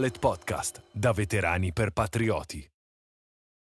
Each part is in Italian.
Dolet Podcast, da veterani per patrioti.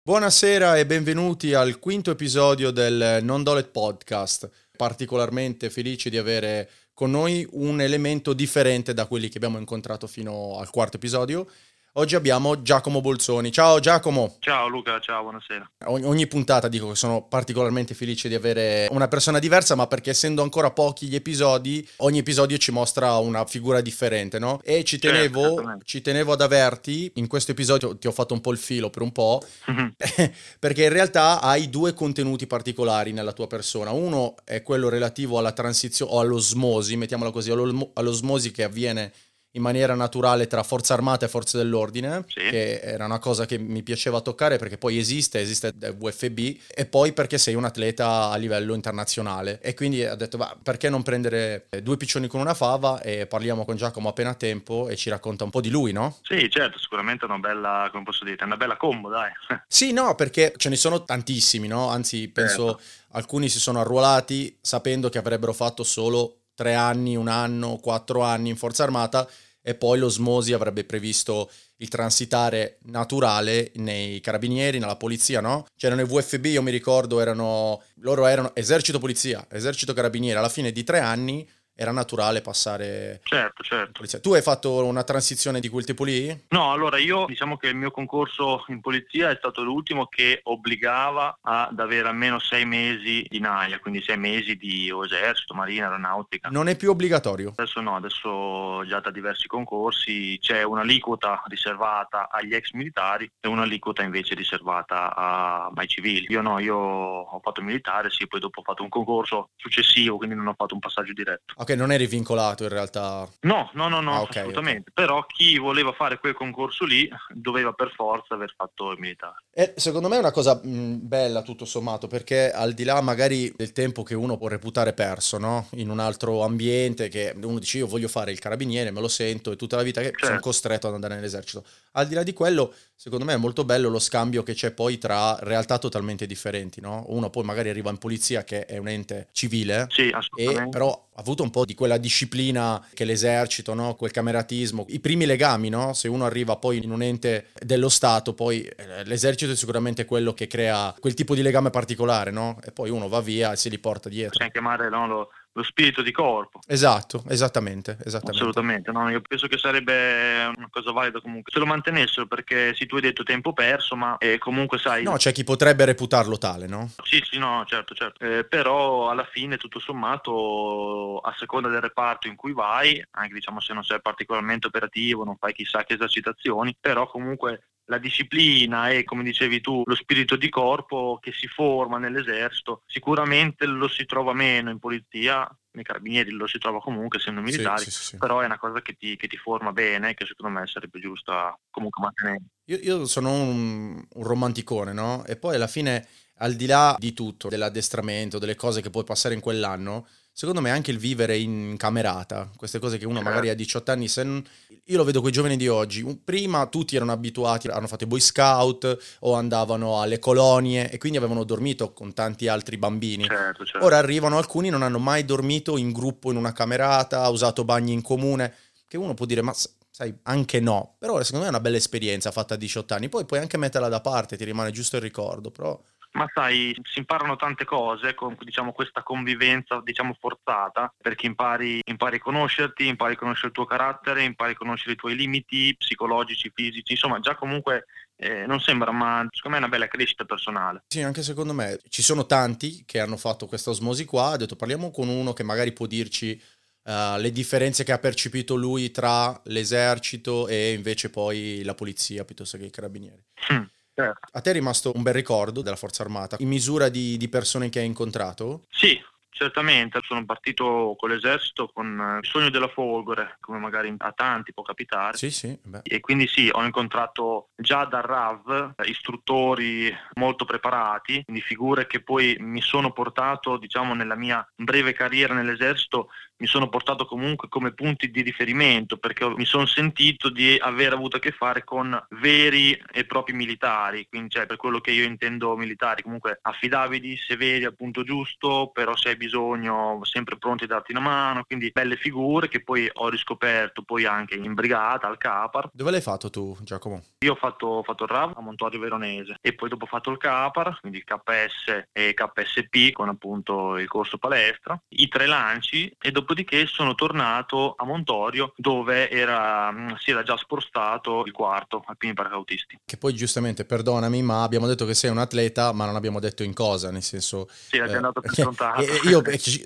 Buonasera e benvenuti al quinto episodio del Non Dolet Podcast. Particolarmente felice di avere con noi un elemento differente da quelli che abbiamo incontrato fino al quarto episodio Oggi abbiamo Giacomo Bolzoni. Ciao Giacomo. Ciao Luca, ciao, buonasera. Ogni, ogni, puntata dico che sono particolarmente felice di avere una persona diversa, ma perché essendo ancora pochi gli episodi, ogni episodio ci mostra una figura differente, no? E ci certo, tenevo, certo, ci tenevo ad averti, in questo episodio ti ho fatto un po' il filo per un po', mm-hmm. perché in realtà hai due contenuti particolari nella tua persona. Uno è quello relativo alla transizione o all'osmosi, mettiamola così, all'osmosi che avviene in maniera naturale tra forze armate e forze dell'ordine, sì. che era una cosa che mi piaceva toccare perché poi esiste, esiste VFB, e poi perché sei un atleta a livello internazionale. E quindi ho detto, va, perché non prendere due piccioni con una fava e parliamo con Giacomo appena tempo e ci racconta un po' di lui, no? Sì, certo, sicuramente è una bella, come posso dire, una bella combo, dai. sì, no, perché ce ne sono tantissimi, no? Anzi, penso certo. alcuni si sono arruolati sapendo che avrebbero fatto solo tre anni, un anno, quattro anni in forza armata e poi l'osmosi avrebbe previsto il transitare naturale nei carabinieri, nella polizia, no? C'erano i VFB, io mi ricordo, erano, loro erano esercito polizia, esercito carabinieri, alla fine di tre anni era naturale passare. Certo, certo. Tu hai fatto una transizione di quel tipo lì? No, allora io diciamo che il mio concorso in polizia è stato l'ultimo che obbligava ad avere almeno sei mesi di naia, quindi sei mesi di esercito, marina, aeronautica. Non è più obbligatorio? Adesso no, adesso già da diversi concorsi c'è un'aliquota riservata agli ex militari e un'aliquota invece riservata a, ai civili. Io no, io ho fatto il militare, sì, poi dopo ho fatto un concorso successivo, quindi non ho fatto un passaggio diretto. Ok, non eri vincolato in realtà. No, no, no, no ah, okay, assolutamente. Okay. Però chi voleva fare quel concorso lì doveva per forza aver fatto il militare. E secondo me è una cosa mh, bella tutto sommato, perché al di là magari del tempo che uno può reputare perso, no? In un altro ambiente che uno dice io voglio fare il carabiniere, me lo sento e tutta la vita che certo. sono costretto ad andare nell'esercito. Al di là di quello, secondo me è molto bello lo scambio che c'è poi tra realtà totalmente differenti, no? Uno poi magari arriva in polizia che è un ente civile, sì, e però avuto un po' di quella disciplina che l'esercito, no? quel cameratismo, i primi legami, no? se uno arriva poi in un ente dello Stato, poi eh, l'esercito è sicuramente quello che crea quel tipo di legame particolare, no? e poi uno va via e si li porta dietro. Possiamo chiamare lo, lo spirito di corpo. Esatto, esattamente, esattamente. Assolutamente, no, io penso che sarebbe una cosa valida comunque se lo mantenessero perché sì tu hai detto tempo perso ma eh, comunque sai... No, c'è chi potrebbe reputarlo tale, no? Sì, sì, no, certo, certo. Eh, però alla fine tutto sommato a seconda del reparto in cui vai, anche diciamo se non sei particolarmente operativo, non fai chissà che esercitazioni, però comunque la disciplina e, come dicevi tu, lo spirito di corpo che si forma nell'esercito, sicuramente lo si trova meno in polizia, nei carabinieri lo si trova comunque essendo militari, sì, sì, sì. però è una cosa che ti, che ti, forma bene e che secondo me sarebbe giusta comunque mantenere. Io, io sono un, un romanticone, no? E poi alla fine, al di là di tutto, dell'addestramento, delle cose che puoi passare in quell'anno, secondo me anche il vivere in camerata, queste cose che uno certo. magari a 18 anni, se non... io lo vedo con i giovani di oggi, prima tutti erano abituati, hanno fatto i boy scout o andavano alle colonie e quindi avevano dormito con tanti altri bambini. Certo, certo. Ora arrivano alcuni non hanno mai dormito in gruppo in una camerata, usato bagni in comune, che uno può dire ma sai, anche no, però secondo me è una bella esperienza fatta a 18 anni, poi puoi anche metterla da parte, ti rimane giusto il ricordo, però ma sai, si imparano tante cose con diciamo, questa convivenza diciamo, forzata, perché impari, impari, a conoscerti, impari a conoscere il tuo carattere, impari a conoscere i tuoi limiti psicologici, fisici, insomma già comunque eh, non sembra, ma secondo me è una bella crescita personale. Sì, anche secondo me. Ci sono tanti che hanno fatto questa osmosi qua, ha detto parliamo con uno che magari può dirci uh, le differenze che ha percepito lui tra l'esercito e invece poi la polizia piuttosto che i carabinieri. Mm. Certo. A te è rimasto un bel ricordo della Forza Armata, in misura di, di persone che hai incontrato? Sì, Certamente, sono partito con l'esercito con il sogno della folgore, come magari a tanti può capitare. Sì, sì. Beh. E quindi sì, ho incontrato già dal RAV istruttori molto preparati, quindi figure che poi mi sono portato, diciamo, nella mia breve carriera nell'esercito, mi sono portato comunque come punti di riferimento, perché mi sono sentito di aver avuto a che fare con veri e propri militari, quindi cioè per quello che io intendo militari, comunque affidabili, severi al punto giusto, però se hai bisogno sempre pronti a darti una mano, quindi belle figure che poi ho riscoperto poi anche in brigata, al Capar. Dove l'hai fatto tu Giacomo? Io ho fatto, ho fatto il RAV a Montorio Veronese e poi dopo ho fatto il Capar, quindi il KS e KSP con appunto il corso palestra, i tre lanci e dopodiché sono tornato a Montorio dove era, mm, si era già spostato il quarto alpini paracautisti. Che poi giustamente, perdonami, ma abbiamo detto che sei un atleta, ma non abbiamo detto in cosa, nel senso... Sì, l'abbiamo eh, dato per scontato. io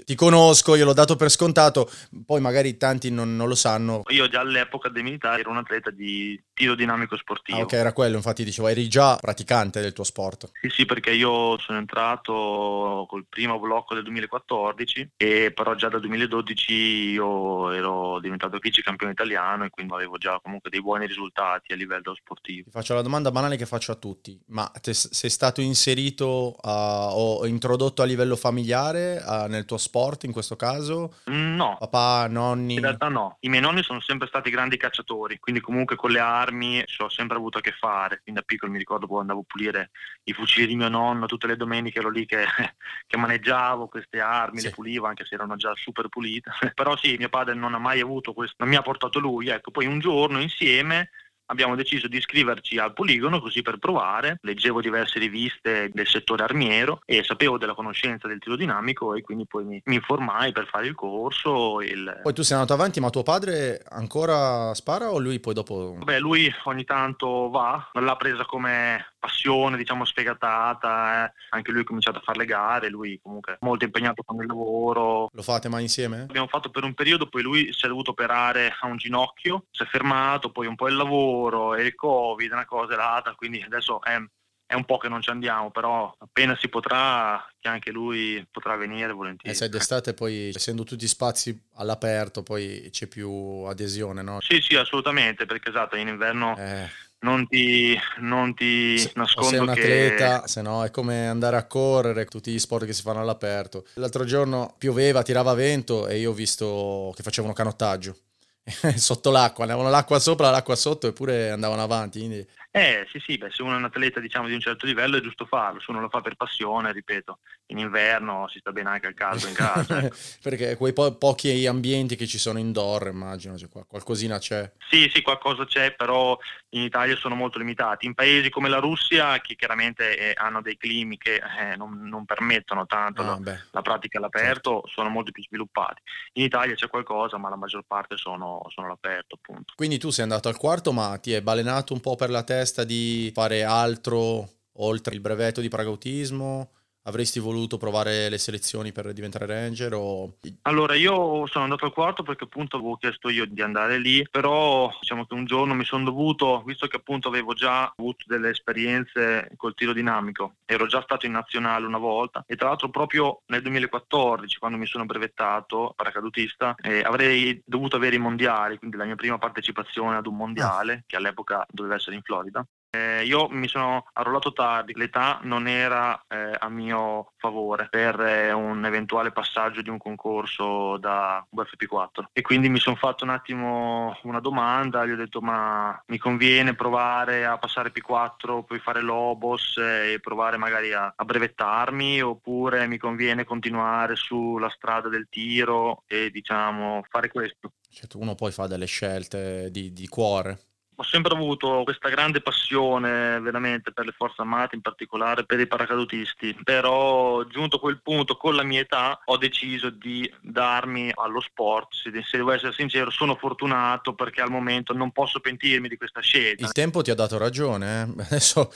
ti conosco, io l'ho dato per scontato, poi magari tanti non, non lo sanno. Io già all'epoca dei militari ero un atleta di tiro dinamico sportivo. Ah, ok, era quello, infatti dicevo, eri già praticante del tuo sport. Sì, sì, perché io sono entrato col primo blocco del 2014 e però già dal 2012 io ero diventato vice campione italiano e quindi avevo già comunque dei buoni risultati a livello sportivo. Ti faccio la domanda banale che faccio a tutti, ma te, sei stato inserito uh, o introdotto a livello familiare uh, nel tuo sport in questo caso? No. Papà, nonni? In realtà no, i miei nonni sono sempre stati grandi cacciatori, quindi comunque con le armi ci ho sempre avuto a che fare, fin da piccolo mi ricordo quando andavo a pulire i fucili di mio nonno, tutte le domeniche ero lì che, che maneggiavo queste armi, sì. le pulivo anche se erano già super pulite, però sì, mio padre non ha mai avuto questo, non mi ha portato lui, ecco, poi un giorno insieme abbiamo deciso di iscriverci al poligono così per provare. Leggevo diverse riviste del settore armiero e sapevo della conoscenza del tiro dinamico e quindi poi mi, mi informai per fare il corso. Il... Poi tu sei andato avanti, ma tuo padre ancora spara o lui poi dopo? Beh, lui ogni tanto va, non l'ha presa come passione, diciamo, sfegatata. Eh. Anche lui ha cominciato a fare le gare, lui comunque molto impegnato con il lavoro. Lo fate mai insieme? Abbiamo fatto per un periodo, poi lui si è dovuto operare a un ginocchio, si è fermato, poi un po' il lavoro e il covid, una cosa e l'altra, quindi adesso è, è un po' che non ci andiamo, però appena si potrà, che anche lui potrà venire volentieri. E sai, d'estate poi, essendo tutti spazi all'aperto, poi c'è più adesione, no? Sì, sì, assolutamente, perché esatto, in inverno... Eh non ti, non ti se, nascondo sei un atleta, se no è come andare a correre, tutti gli sport che si fanno all'aperto. L'altro giorno pioveva, tirava vento e io ho visto che facevano canottaggio. sotto l'acqua, andavano l'acqua sopra, l'acqua sotto eppure andavano avanti. Quindi eh sì sì, beh, se uno è un atleta diciamo di un certo livello è giusto farlo, se uno lo fa per passione, ripeto, in inverno si sta bene anche al caldo in casa. Ecco. Perché quei po- pochi ambienti che ci sono indoor, immagino, cioè, qualcosina c'è. Sì sì, qualcosa c'è, però in Italia sono molto limitati. In paesi come la Russia, che chiaramente eh, hanno dei climi che eh, non, non, permettono tanto ah, la, la, pratica all'aperto, certo. sono molto più sviluppati. In Italia c'è qualcosa, ma la maggior parte sono, sono all'aperto appunto. Quindi tu sei andato al quarto, ma ti è balenato un po' per la testa? di fare altro oltre il brevetto di paragautismo? Avresti voluto provare le selezioni per diventare ranger? O... Allora, io sono andato al quarto perché appunto avevo chiesto io di andare lì, però diciamo che un giorno mi sono dovuto, visto che appunto avevo già avuto delle esperienze col tiro dinamico, ero già stato in nazionale una volta e tra l'altro proprio nel 2014, quando mi sono brevettato paracadutista, eh, avrei dovuto avere i mondiali, quindi la mia prima partecipazione ad un mondiale, ah. che all'epoca doveva essere in Florida. Eh, io mi sono arruolato tardi, l'età non era eh, a mio favore per eh, un eventuale passaggio di un concorso da UFP4 e quindi mi sono fatto un attimo una domanda, gli ho detto ma mi conviene provare a passare P4, poi fare Lobos e provare magari a, a brevettarmi? Oppure mi conviene continuare sulla strada del tiro e diciamo fare questo. Certo, uno poi fa delle scelte di, di cuore ho sempre avuto questa grande passione veramente per le forze armate, in particolare per i paracadutisti, però giunto a quel punto con la mia età ho deciso di darmi allo sport, se, devo essere sincero sono fortunato perché al momento non posso pentirmi di questa scelta. Il tempo ti ha dato ragione, eh? adesso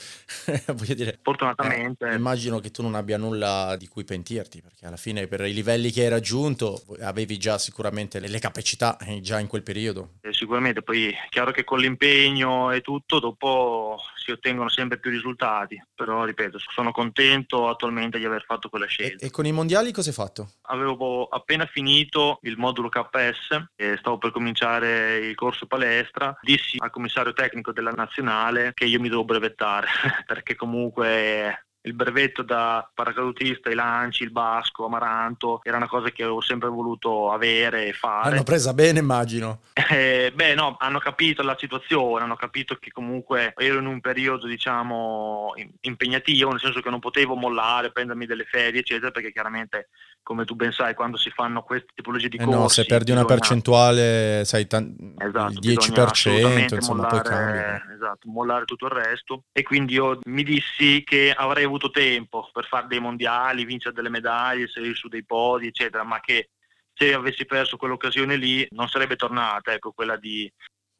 voglio dire... Fortunatamente. Eh, immagino che tu non abbia nulla di cui pentirti perché alla fine per i livelli che hai raggiunto avevi già sicuramente le capacità eh, già in quel periodo. Eh, sicuramente, poi è chiaro che con l'impegno impegno e tutto, dopo si ottengono sempre più risultati. Però ripeto, sono contento attualmente di aver fatto quella scelta. E, e con i mondiali cosa hai fatto? Avevo appena finito il modulo KS e stavo per cominciare il corso palestra. Dissi al commissario tecnico della nazionale che io mi devo brevettare perché comunque il brevetto da paracadutista, i lanci, il basco, amaranto, era una cosa che avevo sempre voluto avere e fare. Hanno presa bene, immagino. Eh, beh, no, hanno capito la situazione, hanno capito che comunque ero in un periodo, diciamo, impegnativo, nel senso che non potevo mollare, prendermi delle ferie, eccetera, perché chiaramente come tu ben sai, quando si fanno queste tipologie di eh corsi... No, se perdi una percentuale, sai, tan- esatto, il 10%, insomma, mollare, poi cambia. Esatto, mollare tutto il resto. E quindi io mi dissi che avrei avuto tempo per fare dei mondiali, vincere delle medaglie, salire su dei podi, eccetera, ma che se avessi perso quell'occasione lì non sarebbe tornata, ecco, quella di...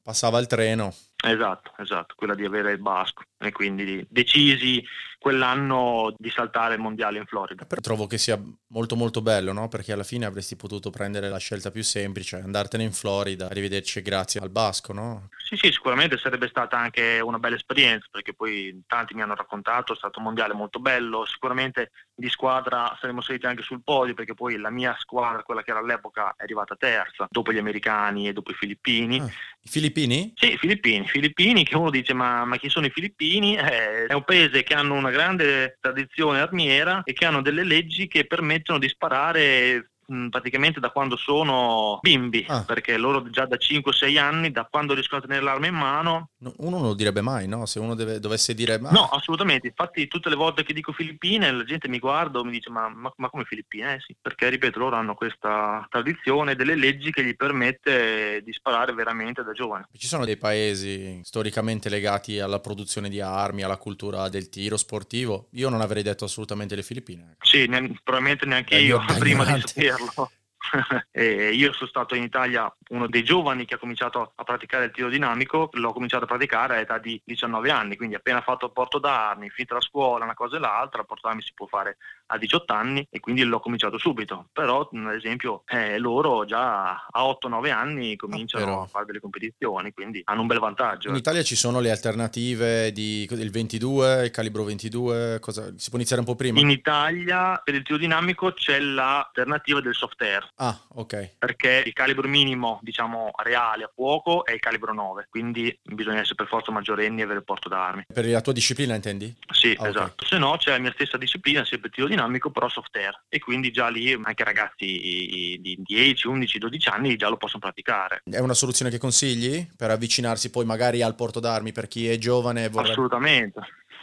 Passava il treno. Esatto, esatto, quella di avere il Basco e quindi decisi quell'anno di saltare il mondiale in Florida. Però trovo che sia molto molto bello, no? Perché alla fine avresti potuto prendere la scelta più semplice, andartene in Florida, arrivederci grazie al Basco, no? Sì, sì, sicuramente sarebbe stata anche una bella esperienza, perché poi tanti mi hanno raccontato, è stato un mondiale molto bello, sicuramente di squadra saremmo saliti anche sul podio, perché poi la mia squadra, quella che era all'epoca, è arrivata terza, dopo gli americani e dopo i filippini. Ah, I filippini? Sì, i filippini, filippini, che uno dice ma, ma chi sono i filippini? Eh, è un paese che hanno una grande tradizione armiera e che hanno delle leggi che permettono di sparare praticamente da quando sono bimbi, ah. perché loro già da 5-6 anni, da quando riescono a tenere l'arma in mano... No, uno non lo direbbe mai, no? Se uno deve, dovesse dire... Ma... No, assolutamente. Infatti tutte le volte che dico Filippine la gente mi guarda e mi dice ma, ma, ma come Filippine? Eh sì, perché ripeto, loro hanno questa tradizione delle leggi che gli permette di sparare veramente da giovane. Ci sono dei paesi storicamente legati alla produzione di armi, alla cultura del tiro sportivo. Io non avrei detto assolutamente le Filippine. Sì, ne- probabilmente neanche io, prima di sapere saperlo. io sono stato in Italia uno dei giovani che ha cominciato a praticare il tiro dinamico, l'ho cominciato a praticare all'età di 19 anni, quindi appena fatto porto d'armi, finita la scuola, una cosa e l'altra, porto d'armi si può fare a 18 anni e quindi l'ho cominciato subito. Però, ad esempio, eh, loro già a 8-9 anni cominciano ah, a fare delle competizioni, quindi hanno un bel vantaggio. In Italia ci sono le alternative di, del 22, il calibro 22, cosa, si può iniziare un po' prima? In Italia per il tiro dinamico c'è l'alternativa del soft air. Ah, ok. Perché il calibro minimo, diciamo, reale a fuoco è il calibro 9, quindi bisogna essere per forza maggiorenni e avere il porto d'armi. Per la tua disciplina intendi? Sì, ah, esatto. Okay. Se no c'è la mia stessa disciplina, sempre tiro dinamico, però soft air. E quindi già lì anche ragazzi di 10, 11, 12 anni già lo possono praticare. È una soluzione che consigli per avvicinarsi poi magari al porto d'armi per chi è giovane e vorrebbe... Assolutamente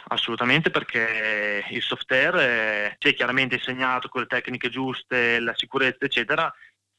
assolutamente perché il software ci è chiaramente insegnato con le tecniche giuste, la sicurezza eccetera,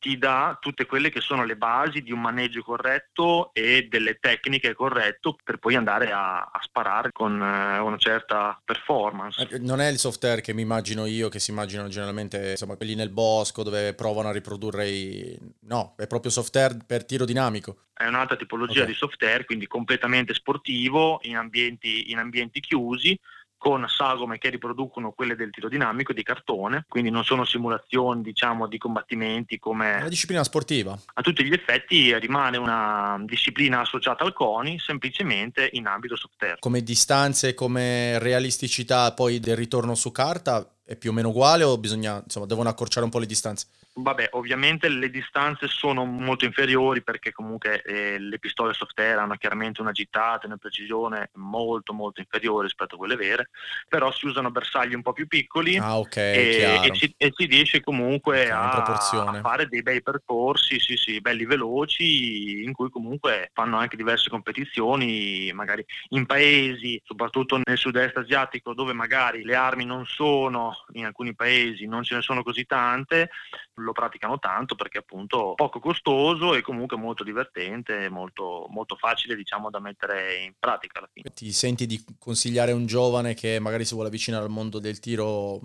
ti dà tutte quelle che sono le basi di un maneggio corretto e delle tecniche corrette per poi andare a, a sparare con eh, una certa performance. Eh, non è il software che mi immagino io, che si immaginano generalmente insomma, quelli nel bosco dove provano a riprodurre i... No, è proprio software per tiro dinamico. È un'altra tipologia okay. di software, quindi completamente sportivo, in ambienti, in ambienti chiusi, con sagome che riproducono quelle del tiro dinamico di cartone, quindi non sono simulazioni diciamo di combattimenti come... Una disciplina sportiva. A tutti gli effetti rimane una disciplina associata al CONI, semplicemente in ambito software. Come distanze, come realisticità poi del ritorno su carta è più o meno uguale o bisogna, insomma, devono accorciare un po' le distanze? Vabbè, ovviamente le distanze sono molto inferiori perché comunque eh, le pistole soft air hanno chiaramente una gittata e una precisione molto molto inferiore rispetto a quelle vere, però si usano bersagli un po' più piccoli ah, okay, e, e, ci, e, si riesce comunque okay, a, a, fare dei bei percorsi, sì, sì, belli veloci, in cui comunque fanno anche diverse competizioni, magari in paesi, soprattutto nel sud-est asiatico, dove magari le armi non sono, in alcuni paesi non ce ne sono così tante, lo praticano tanto perché appunto poco costoso e comunque molto divertente, molto, molto facile diciamo da mettere in pratica alla fine. Ti senti di consigliare a un giovane che magari si vuole avvicinare al mondo del tiro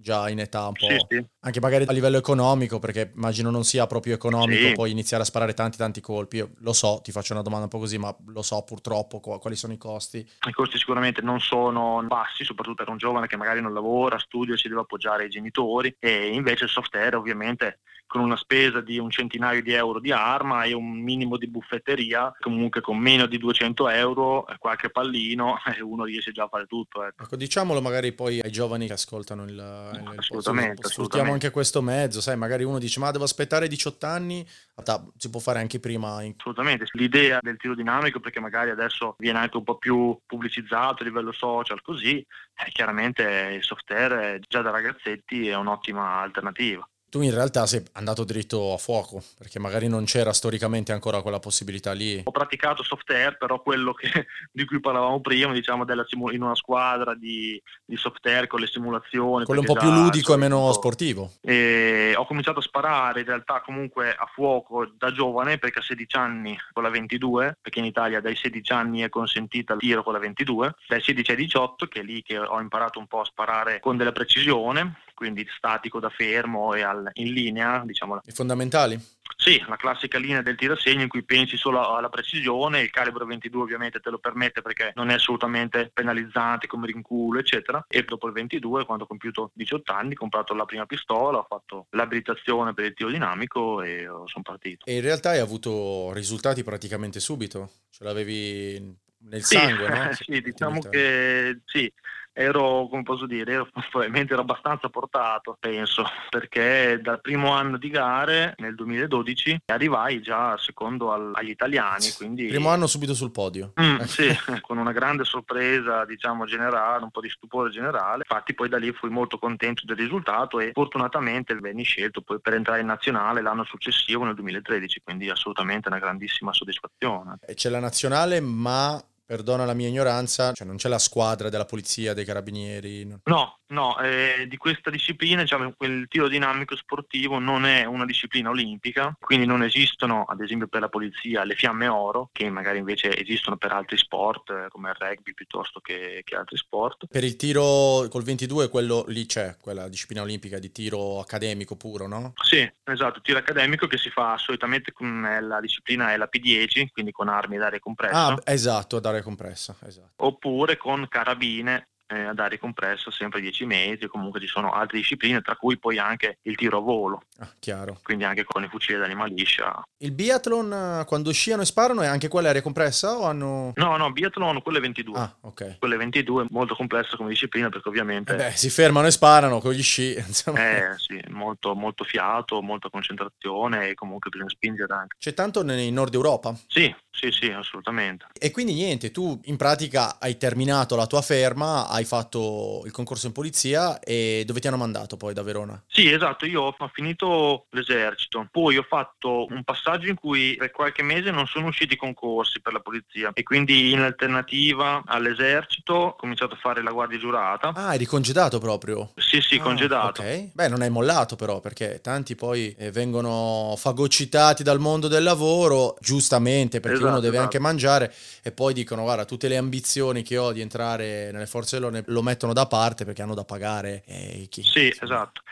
già in età un po', sì, sì. anche magari a livello economico, perché immagino non sia proprio economico sì. poi iniziare a sparare tanti tanti colpi. Io lo so, ti faccio una domanda un po' così, ma lo so purtroppo quali sono i costi. I costi sicuramente non sono bassi, soprattutto per un giovane che magari non lavora, studia, si deve appoggiare ai genitori e invece il software ovviamente con una spesa di un centinaio di euro di arma e un minimo di buffetteria, comunque con meno di 200 euro, qualche pallino, uno riesce già a fare tutto. Ecco. ecco diciamolo magari poi ai giovani che ascoltano il, il assolutamente, sfruttiamo anche questo mezzo, sai, magari uno dice ma devo aspettare 18 anni, si può fare anche prima. Assolutamente, l'idea del tiro dinamico perché magari adesso viene anche un po' più pubblicizzato a livello social così, eh, chiaramente il software già da ragazzetti è un'ottima alternativa Tu in realtà sei andato dritto a fuoco, perché magari non c'era storicamente ancora quella possibilità lì. Ho praticato soft air, però quello che, di cui parlavamo prima, diciamo della simu- in una squadra di, di soft air con le simulazioni. Quello un po' più ludico e meno sportivo. E ho cominciato a sparare in realtà comunque a fuoco da giovane, perché a 16 anni con la 22, perché in Italia dai 16 anni è consentita il tiro con la 22, dai 16 ai 18, che è lì che ho imparato un po' a sparare con della precisione, quindi statico da fermo e al, in linea, diciamo. I fondamentali? Sì, la classica linea del tirasegno in cui pensi solo alla precisione, il calibro 22 ovviamente te lo permette perché non è assolutamente penalizzante come rinculo, eccetera. E dopo il 22, quando ho compiuto 18 anni, ho comprato la prima pistola, ho fatto l'abilitazione per il tiro dinamico e sono partito. E in realtà hai avuto risultati praticamente subito? Ce l'avevi nel sangue, sì, no? sì, diciamo che sì, ero, come posso dire, ero, probabilmente ero abbastanza portato, penso, perché dal primo anno di gare, nel 2012, arrivai già secondo al, agli italiani. Quindi... Primo anno subito sul podio. Mm, sì, con una grande sorpresa, diciamo, generale, un po' di stupore generale. Infatti poi da lì fui molto contento del risultato e fortunatamente venni scelto poi per entrare in nazionale l'anno successivo, nel 2013, quindi assolutamente una grandissima soddisfazione. C'è la nazionale, ma perdona la mia ignoranza, cioè non c'è la squadra della polizia, dei carabinieri? No, no, no eh, di questa disciplina, diciamo, il tiro dinamico sportivo non è una disciplina olimpica, quindi non esistono, ad esempio per la polizia, le fiamme oro, che magari invece esistono per altri sport, eh, come il rugby piuttosto che, che, altri sport. Per il tiro col 22, quello lì c'è, quella disciplina olimpica di tiro accademico puro, no? Sì, esatto, tiro accademico che si fa solitamente con la disciplina è la P10, quindi con armi ad aria compressa. Ah, esatto, ad aria compressa, esatto. Oppure con carabine eh, ad aria compressa sempre 10 metri, comunque ci sono altre discipline, tra cui poi anche il tiro a volo. Ah, chiaro. Quindi anche con i fucili d'anima liscia. Il biathlon, quando sciano e sparano, è anche quella aria compressa o hanno... No, no, biathlon, quelle 22. Ah, ok. Quelle 22 molto complessa come disciplina perché ovviamente... Eh beh, si fermano e sparano con gli sci, insomma. Eh sì, molto, molto fiato, molta concentrazione e comunque bisogna spingere anche. C'è tanto nel nord Europa? Sì, sì, sì, assolutamente. E quindi niente, tu in pratica hai terminato la tua ferma, hai fatto il concorso in polizia e dove ti hanno mandato poi da Verona? Sì, esatto, io ho finito l'esercito, poi ho fatto un passaggio in cui per qualche mese non sono usciti i concorsi per la polizia e quindi in alternativa all'esercito ho cominciato a fare la guardia giurata. Ah, eri congedato proprio? Sì, sì, ah, congedato. Ok, beh non hai mollato però perché tanti poi eh, vengono fagocitati dal mondo del lavoro, giustamente perché esatto, uno deve esatto. anche mangiare e poi dicono guarda tutte le ambizioni che ho di entrare nelle forze dell'ordine lo mettono da parte perché hanno da pagare. Eh, chi, sì, esatto.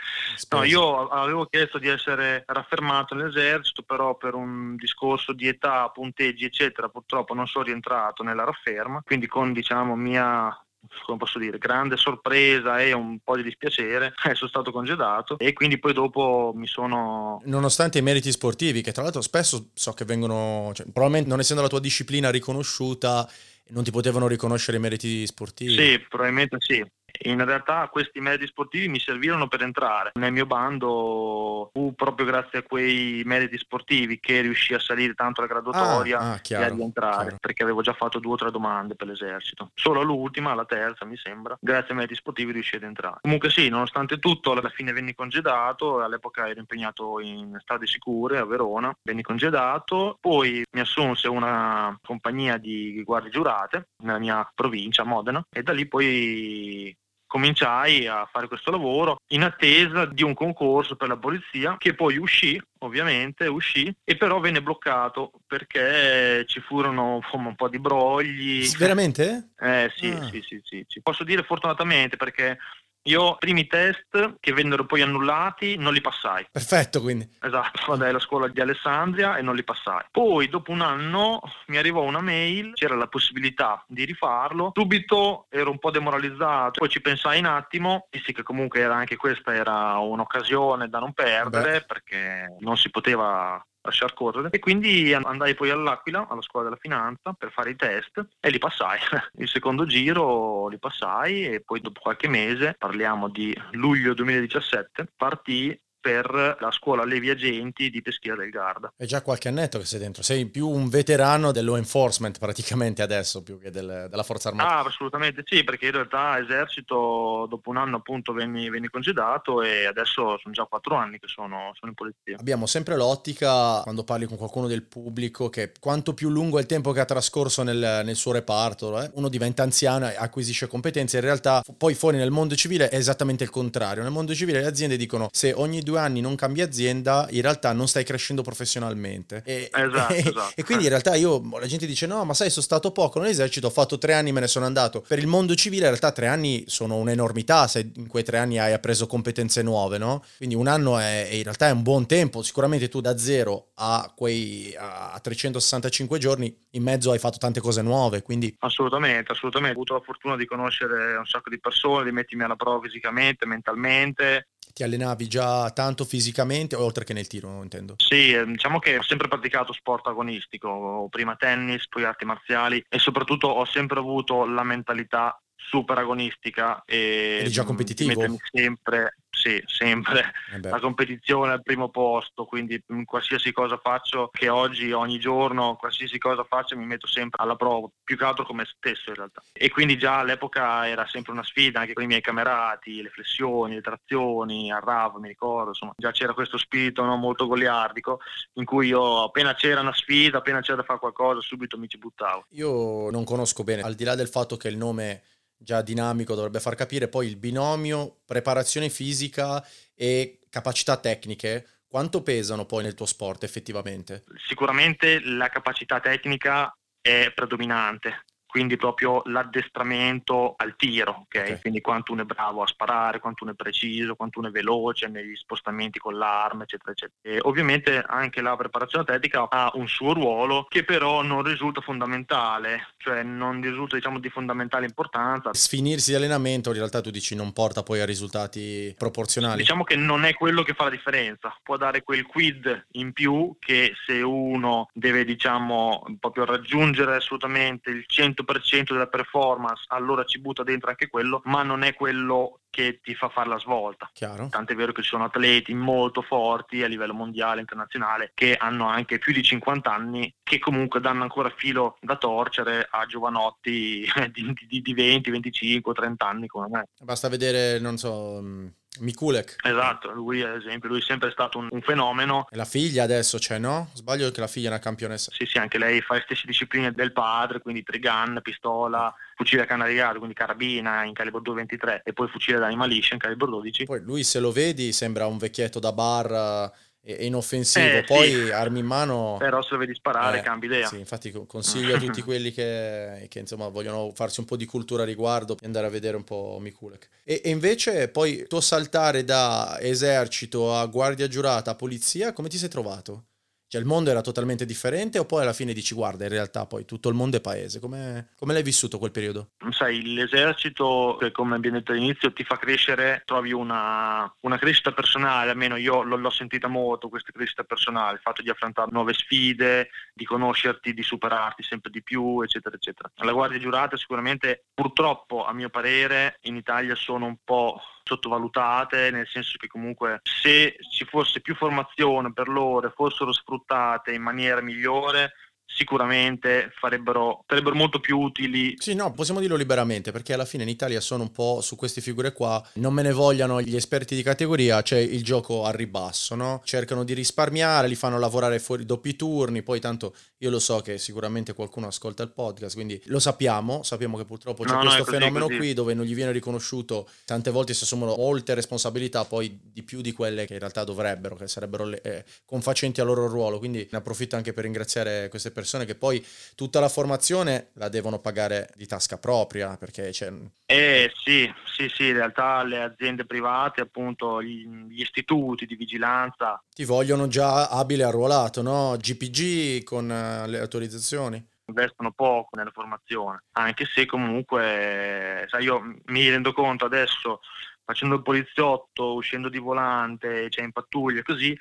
No, io avevo chiesto di essere raffermato nell'esercito, però per un discorso di età, punteggi, eccetera, purtroppo non sono rientrato nella rafferma, quindi con diciamo mia come posso dire, grande sorpresa e un po' di dispiacere, eh, sono stato congedato e quindi poi dopo mi sono... Nonostante i meriti sportivi, che tra l'altro spesso so che vengono, cioè, probabilmente non essendo la tua disciplina riconosciuta, non ti potevano riconoscere i meriti sportivi. Sì, probabilmente sì. In realtà questi meriti sportivi mi servirono per entrare. Nel mio bando fu proprio grazie a quei meriti sportivi che riuscì a salire tanto la graduatoria ah, ah, chiaro, e a rientrare, chiaro. perché avevo già fatto due o tre domande per l'esercito. Solo l'ultima, la terza mi sembra, grazie ai meriti sportivi riuscì ad entrare. Comunque sì, nonostante tutto, alla fine venni congedato, all'epoca ero impegnato in strade sicure a Verona, venni congedato, poi mi assunse una compagnia di guardie giurate nella mia provincia, Modena, e da lì poi cominciai a fare questo lavoro in attesa di un concorso per la polizia che poi uscì, ovviamente uscì, e però venne bloccato perché ci furono un po' di brogli. Veramente? Eh sì, ah. sì, sì, sì, sì. Posso dire fortunatamente perché io i primi test che vennero poi annullati non li passai. Perfetto, quindi. Esatto, andai alla scuola di Alessandria e non li passai. Poi dopo un anno mi arrivò una mail, c'era la possibilità di rifarlo. Subito ero un po' demoralizzato, poi ci pensai un attimo, dissi che comunque era anche questa era un'occasione da non perdere Beh. perché non si poteva lasciar correre e quindi andai poi all'Aquila, alla scuola della finanza, per fare i test e li passai. Il secondo giro li passai e poi dopo qualche mese, parliamo di luglio 2017, partì per la scuola Levi Agenti di Peschiera del Garda. È già qualche annetto che sei dentro, sei più un veterano del law enforcement praticamente adesso più che del, della forza armata. Ah, assolutamente sì, perché in realtà esercito dopo un anno appunto venni, congedato e adesso sono già quattro anni che sono, sono in polizia. Abbiamo sempre l'ottica quando parli con qualcuno del pubblico che quanto più lungo è il tempo che ha trascorso nel, nel suo reparto, eh, uno diventa anziano e acquisisce competenze, in realtà poi fuori nel mondo civile è esattamente il contrario, nel mondo civile le aziende dicono se ogni due anni non cambi azienda, in realtà non stai crescendo professionalmente. E, esatto, e, esatto. e quindi in realtà io, la gente dice no, ma sai, sono stato poco nell'esercito, ho fatto tre anni, me ne sono andato. Per il mondo civile in realtà tre anni sono un'enormità se in quei tre anni hai appreso competenze nuove, no? Quindi un anno è, in realtà è un buon tempo, sicuramente tu da zero a quei a 365 giorni in mezzo hai fatto tante cose nuove, quindi... Assolutamente, assolutamente. Ho avuto la fortuna di conoscere un sacco di persone, di mettermi alla prova fisicamente, mentalmente, ti allenavi già tanto fisicamente, oltre che nel tiro, intendo? Sì, eh, diciamo che ho sempre praticato sport agonistico, prima tennis, poi arti marziali e soprattutto ho sempre avuto la mentalità super agonistica e Eri già competitivo? sempre sì, sempre. Eh la competizione al primo posto, quindi in qualsiasi cosa faccio, che oggi, ogni giorno, qualsiasi cosa faccio mi metto sempre alla prova, più che altro come stesso in realtà. E quindi già all'epoca era sempre una sfida anche con i miei camerati, le flessioni, le trazioni, al RAV, mi ricordo, insomma, già c'era questo spirito no, molto goliardico in cui io appena c'era una sfida, appena c'era da fare qualcosa, subito mi ci buttavo. Io non conosco bene, al di là del fatto che il nome già dinamico dovrebbe far capire poi il binomio preparazione fisica e capacità tecniche quanto pesano poi nel tuo sport effettivamente? Sicuramente la capacità tecnica è predominante, quindi proprio l'addestramento al tiro, okay? Okay. quindi quanto uno è bravo a sparare, quanto uno è preciso, quanto uno è veloce negli spostamenti con l'arma, eccetera, eccetera. E ovviamente anche la preparazione atletica ha un suo ruolo che però non risulta fondamentale, cioè non risulta diciamo di fondamentale importanza. Sfinirsi di allenamento in realtà tu dici non porta poi a risultati proporzionali? Diciamo che non è quello che fa la differenza, può dare quel quid in più che se uno deve diciamo proprio raggiungere assolutamente il 100 100% della performance, allora ci butta dentro anche quello, ma non è quello che ti fa fare la svolta. Chiaro. Tant'è vero che ci sono atleti molto forti a livello mondiale, internazionale, che hanno anche più di 50 anni, che comunque danno ancora filo da torcere a giovanotti di, di, di 20, 25, 30 anni come me. Basta vedere, non so mm, Mikulek. Esatto, lui ad esempio, lui è sempre stato un, un fenomeno. E la figlia adesso c'è, no? Sbaglio che la figlia è una campionessa. Sì, sì, anche lei fa le stesse discipline del padre, quindi trigun, pistola, fucile a canna rigato, quindi carabina in calibro 223 e poi fucile da in calibro 12. Poi lui se lo vedi sembra un vecchietto da bar e inoffensivo. Eh, Poi sì. armi in mano. Però se vedi sparare, eh, cambi idea. Sì, infatti consiglio a tutti quelli che, che, insomma vogliono farsi un po' di cultura a riguardo di andare a vedere un po' Mikulek. E, e invece poi tuo saltare da esercito a guardia giurata a polizia, come ti sei trovato? Cioè il mondo era totalmente differente o poi alla fine dici guarda in realtà poi tutto il mondo è paese, come, come l'hai vissuto quel periodo? Sai, l'esercito come abbiamo detto all'inizio ti fa crescere, trovi una, una crescita personale, almeno io l- l'ho sentita molto questa crescita personale, il fatto di affrontare nuove sfide, di conoscerti, di superarti sempre di più, eccetera, eccetera. La guardia giurata sicuramente purtroppo a mio parere in Italia sono un po' sottovalutate, nel senso che comunque se ci fosse più formazione per loro e fossero sfruttate in maniera migliore, sicuramente farebbero, sarebbero molto più utili. Sì, no, possiamo dirlo liberamente, perché alla fine in Italia sono un po' su queste figure qua, non me ne vogliano gli esperti di categoria, c'è il gioco al ribasso, no? Cercano di risparmiare, li fanno lavorare fuori doppi turni, poi tanto io lo so che sicuramente qualcuno ascolta il podcast, quindi lo sappiamo, sappiamo che purtroppo c'è no, questo no, così, fenomeno così. qui dove non gli viene riconosciuto, tante volte si assumono molte responsabilità, poi di più di quelle che in realtà dovrebbero, che sarebbero le, eh, confacenti al loro ruolo, quindi ne approfitto anche per ringraziare queste persone persone che poi tutta la formazione la devono pagare di tasca propria perché c'è... Eh sì, sì, sì, in realtà le aziende private, appunto gli, istituti di vigilanza... Ti vogliono già abile arruolato, no? GPG con uh, le autorizzazioni investono poco nella formazione, anche se comunque, sai, io mi rendo conto adesso facendo il poliziotto, uscendo di volante, cioè in pattuglia così,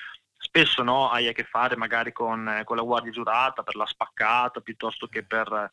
spesso no, hai a che fare magari con, con, la guardia giurata per la spaccata piuttosto che per,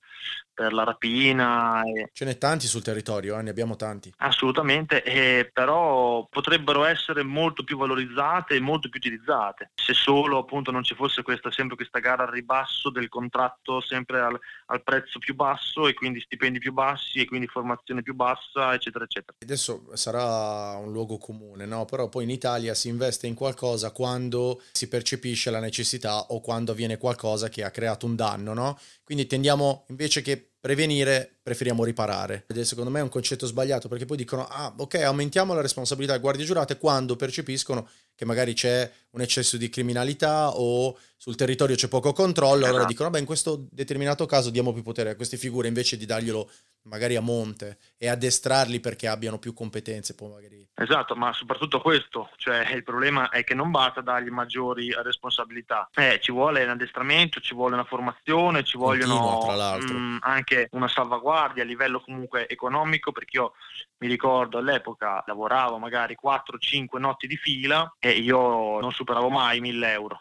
per la rapina. E... Ce n'è tanti sul territorio, eh? ne abbiamo tanti. Assolutamente, eh, però potrebbero essere molto più valorizzate e molto più utilizzate se solo appunto non ci fosse questa, sempre questa gara al ribasso del contratto sempre al, al prezzo più basso e quindi stipendi più bassi e quindi formazione più bassa eccetera eccetera. Adesso sarà un luogo comune, no? però poi in Italia si investe in qualcosa quando si percepisce la necessità o quando avviene qualcosa che ha creato un danno, no? Quindi tendiamo invece che prevenire, preferiamo riparare. Ed è secondo me un concetto sbagliato perché poi dicono, ah ok, aumentiamo la responsabilità delle guardie giurate quando percepiscono che magari c'è un eccesso di criminalità o sul territorio c'è poco controllo, allora esatto. dicono, beh in questo determinato caso diamo più potere a queste figure invece di darglielo magari a monte e addestrarli perché abbiano più competenze. Poi magari... Esatto, ma soprattutto questo, cioè il problema è che non basta dargli maggiori responsabilità, eh, ci vuole un addestramento, ci vuole una formazione, ci vogliono Continua, mh, mm, anche una salvaguardia a livello comunque economico, perché io mi ricordo all'epoca lavoravo magari 4-5 notti di fila e io non superavo mai 1000 euro.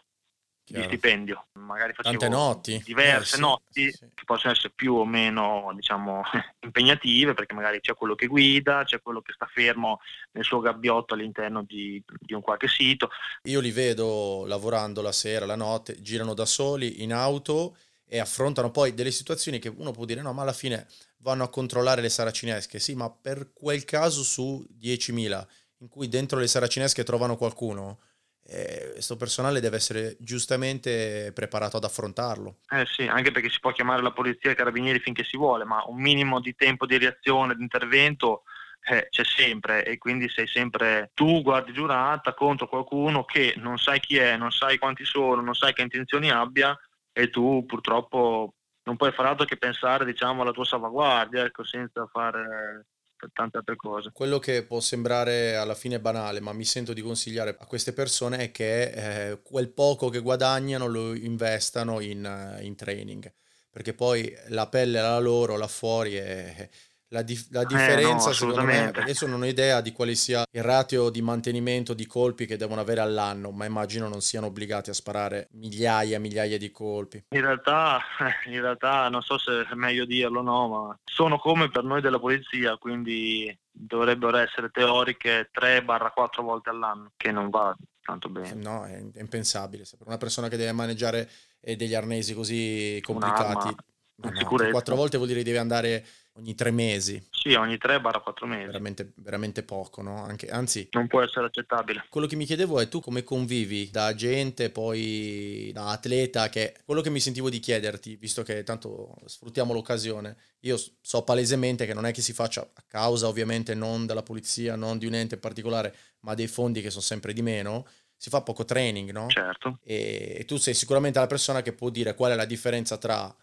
Chiaro. di stipendio. Magari facevo Tante notti. diverse eh, sì, notti sì. che possono essere più o meno diciamo, impegnative perché magari c'è quello che guida, c'è quello che sta fermo nel suo gabbiotto all'interno di, di un qualche sito. Io li vedo lavorando la sera, la notte, girano da soli in auto e affrontano poi delle situazioni che uno può dire no ma alla fine vanno a controllare le saracinesche, sì ma per quel caso su 10.000 in cui dentro le saracinesche trovano qualcuno questo personale deve essere giustamente preparato ad affrontarlo. Eh sì, anche perché si può chiamare la polizia e i carabinieri finché si vuole, ma un minimo di tempo di reazione, di intervento eh, c'è sempre e quindi sei sempre tu guardi giurata contro qualcuno che non sai chi è, non sai quanti sono, non sai che intenzioni abbia e tu purtroppo non puoi fare altro che pensare diciamo alla tua salvaguardia, ecco, senza fare tante altre cose. Quello che può sembrare alla fine banale, ma mi sento di consigliare a queste persone è che eh, quel poco che guadagnano lo investano in, in training, perché poi la pelle la loro là fuori è la, dif- la differenza, eh, no, secondo me, adesso non ho idea di quale sia il ratio di mantenimento di colpi che devono avere all'anno, ma immagino non siano obbligati a sparare migliaia e migliaia di colpi. In realtà, in realtà, non so se è meglio dirlo o no, ma sono come per noi della polizia, quindi dovrebbero essere teoriche 3-4 volte all'anno, che non va tanto bene. No, è impensabile. Per una persona che deve maneggiare eh, degli arnesi così complicati, no, no, quattro volte vuol dire che deve andare ogni tre mesi. Sì, ogni 3-4 mesi. Veramente, veramente poco, no? Anche, anzi... Non può essere accettabile. Quello che mi chiedevo è tu come convivi da agente, poi da atleta, che quello che mi sentivo di chiederti, visto che tanto sfruttiamo l'occasione, io so palesemente che non è che si faccia a causa ovviamente non della polizia, non di un ente particolare, ma dei fondi che sono sempre di meno, si fa poco training, no? Certo. E tu sei sicuramente la persona che può dire qual è la differenza tra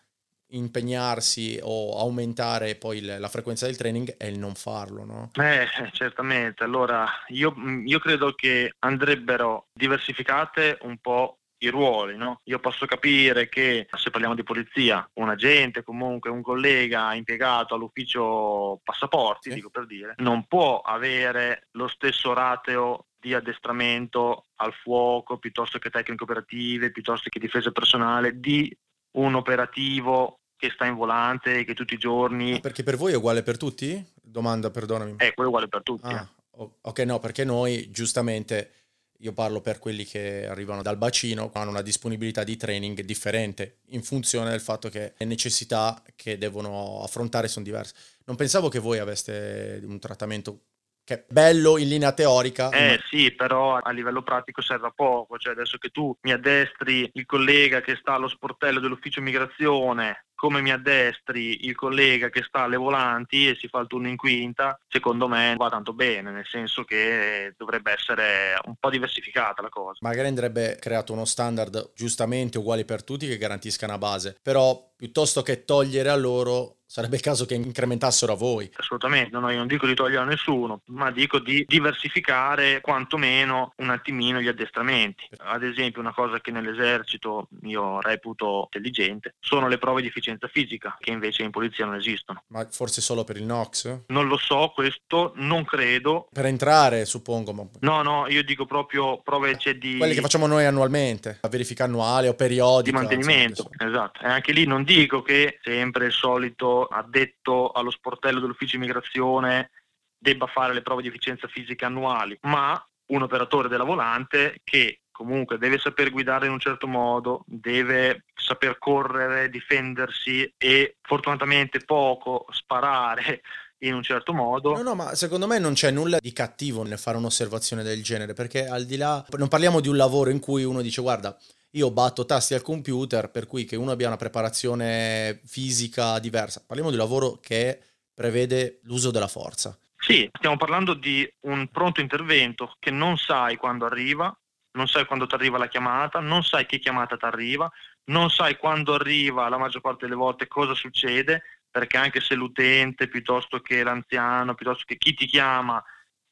impegnarsi o aumentare poi la frequenza del training è il non farlo, no? Eh, certamente. Allora, io, io credo che andrebbero diversificate un po' i ruoli, no? Io posso capire che se parliamo di polizia, un agente, comunque un collega impiegato all'ufficio passaporti, sì. dico per dire, non può avere lo stesso rateo di addestramento al fuoco piuttosto che tecniche operative, piuttosto che difesa personale di un operativo che sta in volante che tutti i giorni... Ah, perché per voi è uguale per tutti? Domanda, perdonami. È quello uguale per tutti. Ah, eh. ok, no, perché noi giustamente, io parlo per quelli che arrivano dal bacino, hanno una disponibilità di training differente in funzione del fatto che le necessità che devono affrontare sono diverse. Non pensavo che voi aveste un trattamento che è bello in linea teorica. Eh sì, però a livello pratico serve a poco, cioè adesso che tu mi addestri il collega che sta allo sportello dell'ufficio migrazione come mi addestri il collega che sta alle volanti e si fa il turno in quinta, secondo me va tanto bene, nel senso che dovrebbe essere un po' diversificata la cosa. Magari andrebbe creato uno standard giustamente uguali per tutti che garantisca una base, però piuttosto che togliere a loro sarebbe il caso che incrementassero a voi. Assolutamente, no, io non dico di togliere a nessuno, ma dico di diversificare quantomeno un attimino gli addestramenti. Ad esempio una cosa che nell'esercito io reputo intelligente sono le prove di efficienza fisica, che invece in polizia non esistono. Ma forse solo per il NOx? Non lo so, questo non credo. Per entrare, suppongo. Ma... No, no, io dico proprio prove cioè, di... Quelle che facciamo noi annualmente, la verifica annuale o periodica. Di mantenimento, esatto. E anche lì non dico che sempre il solito addetto allo sportello dell'ufficio immigrazione debba fare le prove di efficienza fisica annuali, ma un operatore della volante che comunque deve saper guidare in un certo modo, deve saper correre, difendersi e fortunatamente poco sparare in un certo modo. No, no, ma secondo me non c'è nulla di cattivo nel fare un'osservazione del genere, perché al di là, non parliamo di un lavoro in cui uno dice guarda, io batto tasti al computer, per cui che uno abbia una preparazione fisica diversa. Parliamo di lavoro che prevede l'uso della forza. Sì, stiamo parlando di un pronto intervento che non sai quando arriva, non sai quando ti arriva la chiamata, non sai che chiamata ti arriva, non sai quando arriva la maggior parte delle volte cosa succede, perché anche se l'utente piuttosto che l'anziano, piuttosto che chi ti chiama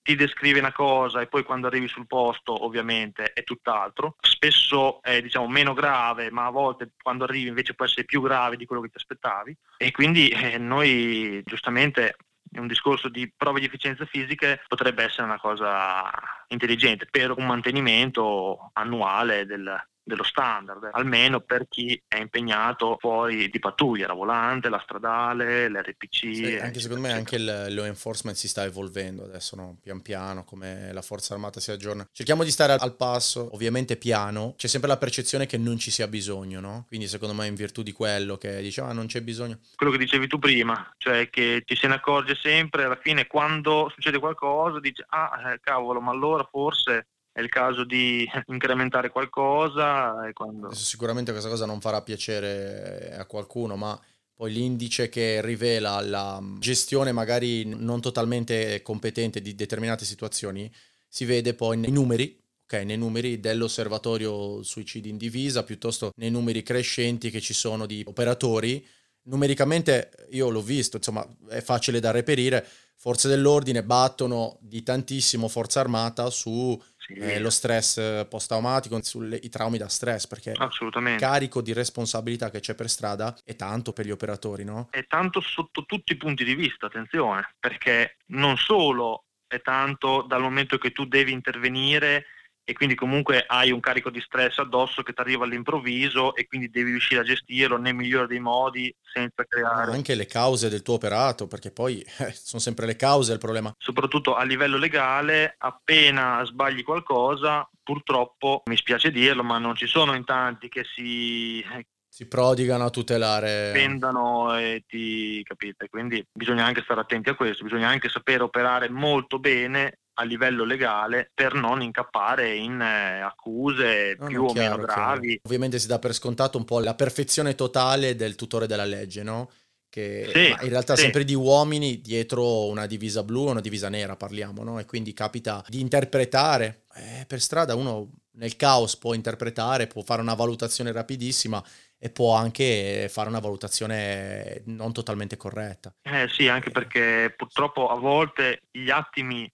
ti descrive una cosa e poi quando arrivi sul posto ovviamente è tutt'altro. Spesso è diciamo meno grave, ma a volte quando arrivi invece può essere più grave di quello che ti aspettavi e quindi eh, noi giustamente un discorso di prove di efficienza fisiche potrebbe essere una cosa intelligente per un mantenimento annuale del, dello standard, almeno per chi è impegnato fuori di pattuglia, la volante, la stradale, l'RPC. Sì, anche secondo me anche il law enforcement si sta evolvendo adesso, no? pian piano, come la forza armata si aggiorna. Cerchiamo di stare al passo, ovviamente piano, c'è sempre la percezione che non ci sia bisogno, no? Quindi secondo me in virtù di quello che dice, ah non c'è bisogno. Quello che dicevi tu prima, cioè che ci se ne accorge sempre, alla fine quando succede qualcosa dice, ah eh, cavolo, ma allora forse è il caso di incrementare qualcosa. Quando... Sicuramente questa cosa non farà piacere a qualcuno, ma poi l'indice che rivela la gestione magari non totalmente competente di determinate situazioni si vede poi nei numeri, ok, nei numeri dell'osservatorio suicidi in divisa, piuttosto nei numeri crescenti che ci sono di operatori. Numericamente io l'ho visto, insomma, è facile da reperire. Forze dell'ordine battono di tantissimo forza armata su. Eh, lo stress post-traumatico, sui traumi da stress, perché il carico di responsabilità che c'è per strada è tanto per gli operatori, no? È tanto sotto tutti i punti di vista, attenzione, perché non solo è tanto dal momento che tu devi intervenire e quindi comunque hai un carico di stress addosso che ti arriva all'improvviso e quindi devi riuscire a gestirlo nel migliore dei modi senza creare... Anche le cause del tuo operato, perché poi eh, sono sempre le cause il problema. Soprattutto a livello legale, appena sbagli qualcosa, purtroppo, mi spiace dirlo, ma non ci sono in tanti che si si prodigano a tutelare. Vendano e ti capite. Quindi bisogna anche stare attenti a questo, bisogna anche sapere operare molto bene a livello legale per non incappare in eh, accuse no, più no, o chiaro, meno gravi. Chiaro. Ovviamente si dà per scontato un po' la perfezione totale del tutore della legge, no? Che sì, in realtà sì. sempre di uomini dietro una divisa blu o una divisa nera parliamo, no? E quindi capita di interpretare. Eh, per strada uno nel caos può interpretare, può fare una valutazione rapidissima e può anche fare una valutazione non totalmente corretta. Eh sì, anche perché purtroppo a volte gli attimi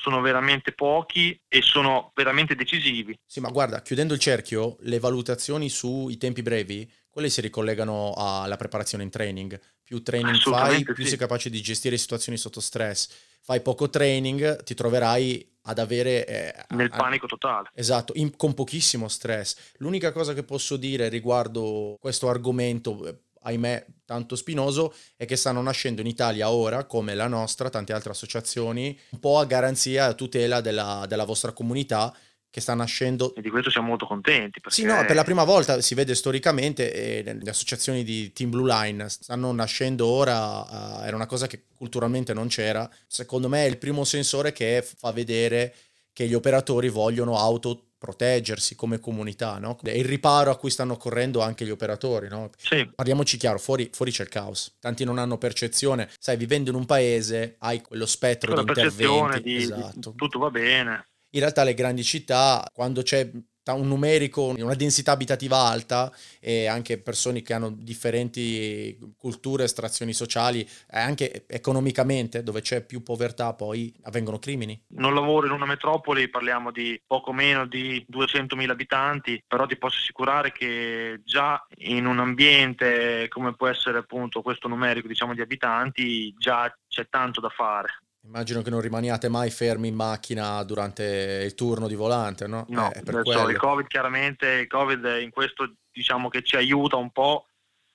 sono veramente pochi e sono veramente decisivi. Sì, ma guarda, chiudendo il cerchio, le valutazioni sui tempi brevi, quelle si ricollegano alla preparazione in training. Più training fai, più sì. sei capace di gestire situazioni sotto stress. Fai poco training, ti troverai ad avere... Eh, Nel a, panico totale. Esatto, in, con pochissimo stress. L'unica cosa che posso dire riguardo questo argomento, ahimè, tanto spinoso, è che stanno nascendo in Italia ora, come la nostra, tante altre associazioni, un po' a garanzia e a tutela della, della vostra comunità che sta nascendo. E di questo siamo molto contenti. Perché... Sì, no, per la prima volta si vede storicamente, eh, le associazioni di Team Blue Line stanno nascendo ora, uh, era una cosa che culturalmente non c'era. Secondo me è il primo sensore che fa vedere che gli operatori vogliono autoproteggersi come comunità, no? È il riparo a cui stanno correndo anche gli operatori, no? Sì. Parliamoci chiaro, fuori, fuori, c'è il caos. Tanti non hanno percezione. Sai, vivendo in un paese hai quello spettro di interventi. Di, esatto. Di tutto va bene in realtà le grandi città, quando c'è un numerico, una densità abitativa alta e anche persone che hanno differenti culture, estrazioni sociali anche economicamente dove c'è più povertà poi avvengono crimini. Non lavoro in una metropoli, parliamo di poco meno di 200.000 abitanti, però ti posso assicurare che già in un ambiente come può essere appunto questo numerico diciamo di abitanti già c'è tanto da fare. Immagino che non rimaniate mai fermi in macchina durante il turno di volante, no? No, eh, so, il Covid chiaramente, il Covid in questo diciamo che ci aiuta un po',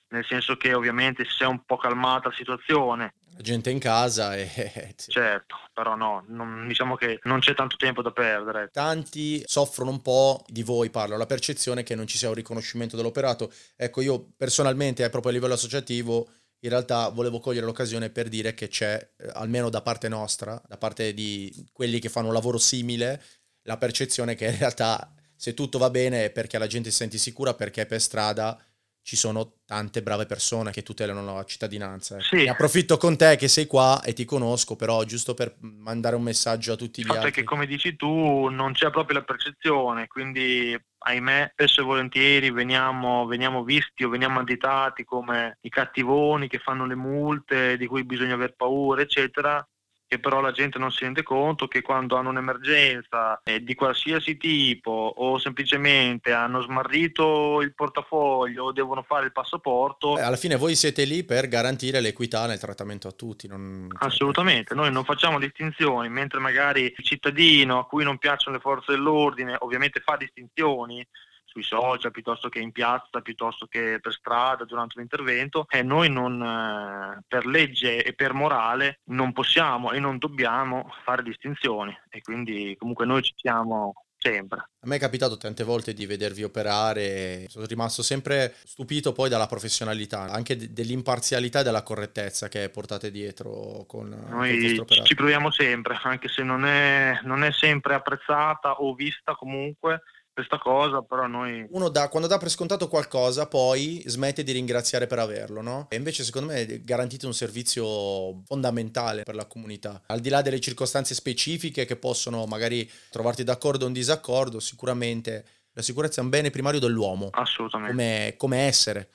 nel senso che ovviamente si è un po' calmata la situazione. La gente in casa e... Certo, però no, non, diciamo che non c'è tanto tempo da perdere. Tanti soffrono un po' di voi, parlo, la percezione che non ci sia un riconoscimento dell'operato. Ecco, io personalmente, proprio a livello associativo, in realtà volevo cogliere l'occasione per dire che c'è, eh, almeno da parte nostra, da parte di quelli che fanno un lavoro simile, la percezione che in realtà se tutto va bene è perché la gente si sente sicura, perché per strada ci sono tante brave persone che tutelano la cittadinanza. Ecco. Sì. Ne approfitto con te che sei qua e ti conosco, però giusto per mandare un messaggio a tutti gli altri. Perché come dici tu non c'è proprio la percezione, quindi ahimè spesso e volentieri veniamo, veniamo visti o veniamo additati come i cattivoni che fanno le multe, di cui bisogna aver paura, eccetera che però la gente non si rende conto che quando hanno un'emergenza eh, di qualsiasi tipo o semplicemente hanno smarrito il portafoglio o devono fare il passaporto. Eh, alla fine voi siete lì per garantire l'equità nel trattamento a tutti. Non... Assolutamente, noi non facciamo distinzioni, mentre magari il cittadino a cui non piacciono le forze dell'ordine ovviamente fa distinzioni sui social piuttosto che in piazza, piuttosto che per strada durante l'intervento e noi non, eh, per legge e per morale non possiamo e non dobbiamo fare distinzioni e quindi comunque noi ci siamo sempre. A me è capitato tante volte di vedervi operare, sono rimasto sempre stupito poi dalla professionalità, anche de- dell'imparzialità e della correttezza che portate dietro con, Noi con ci proviamo sempre, anche se non è, non è sempre apprezzata o vista comunque, questa cosa, però noi... Uno dà, quando dà per scontato qualcosa, poi smette di ringraziare per averlo, no? E invece secondo me garantite un servizio fondamentale per la comunità. Al di là delle circostanze specifiche che possono magari trovarti d'accordo o in disaccordo, sicuramente la sicurezza è un bene primario dell'uomo. Assolutamente. Come, come essere.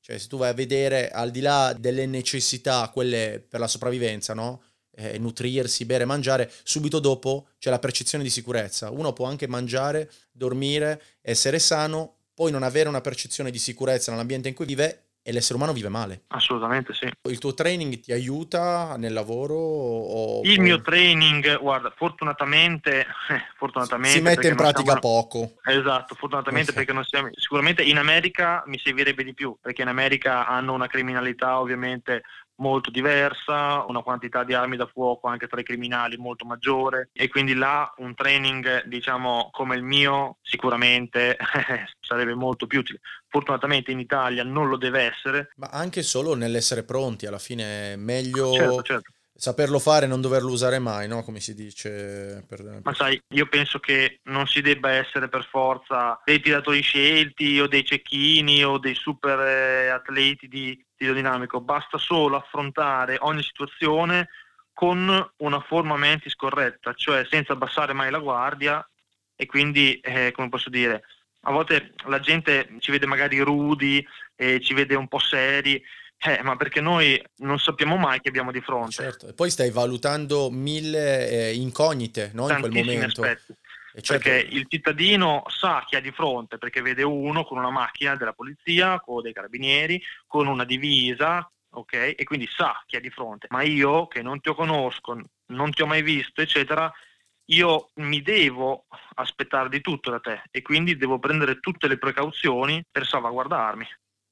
Cioè, se tu vai a vedere, al di là delle necessità, quelle per la sopravvivenza, no? Eh, nutrirsi, bere, mangiare, subito dopo c'è la percezione di sicurezza. Uno può anche mangiare, dormire, essere sano, poi non avere una percezione di sicurezza nell'ambiente in cui vive e l'essere umano vive male. Assolutamente sì. Il tuo training ti aiuta nel lavoro? O... Il mio training, guarda, fortunatamente, fortunatamente si mette in pratica siamo... poco. Esatto, fortunatamente okay. perché non siamo... Sicuramente in America mi servirebbe di più, perché in America hanno una criminalità ovviamente molto diversa, una quantità di armi da fuoco anche tra i criminali molto maggiore e quindi là un training diciamo come il mio sicuramente sarebbe molto più utile. Fortunatamente in Italia non lo deve essere. Ma anche solo nell'essere pronti, alla fine è meglio certo, certo. Saperlo fare e non doverlo usare mai, no? Come si dice. Per... Ma sai, io penso che non si debba essere per forza dei tiratori scelti o dei cecchini o dei super eh, atleti di tiro dinamico, basta solo affrontare ogni situazione con una forma mentis corretta, cioè senza abbassare mai la guardia e quindi, eh, come posso dire, a volte la gente ci vede magari rudi, eh, ci vede un po' seri, eh, ma perché noi non sappiamo mai che abbiamo di fronte. Certo, e poi stai valutando mille eh, incognite no? in quel momento. Aspetti. Certo. Perché il cittadino sa chi ha di fronte, perché vede uno con una macchina della polizia, con dei carabinieri, con una divisa, ok? E quindi sa chi ha di fronte. Ma io, che non ti conosco, non ti ho mai visto, eccetera, io mi devo aspettare di tutto da te e quindi devo prendere tutte le precauzioni per salvaguardarmi.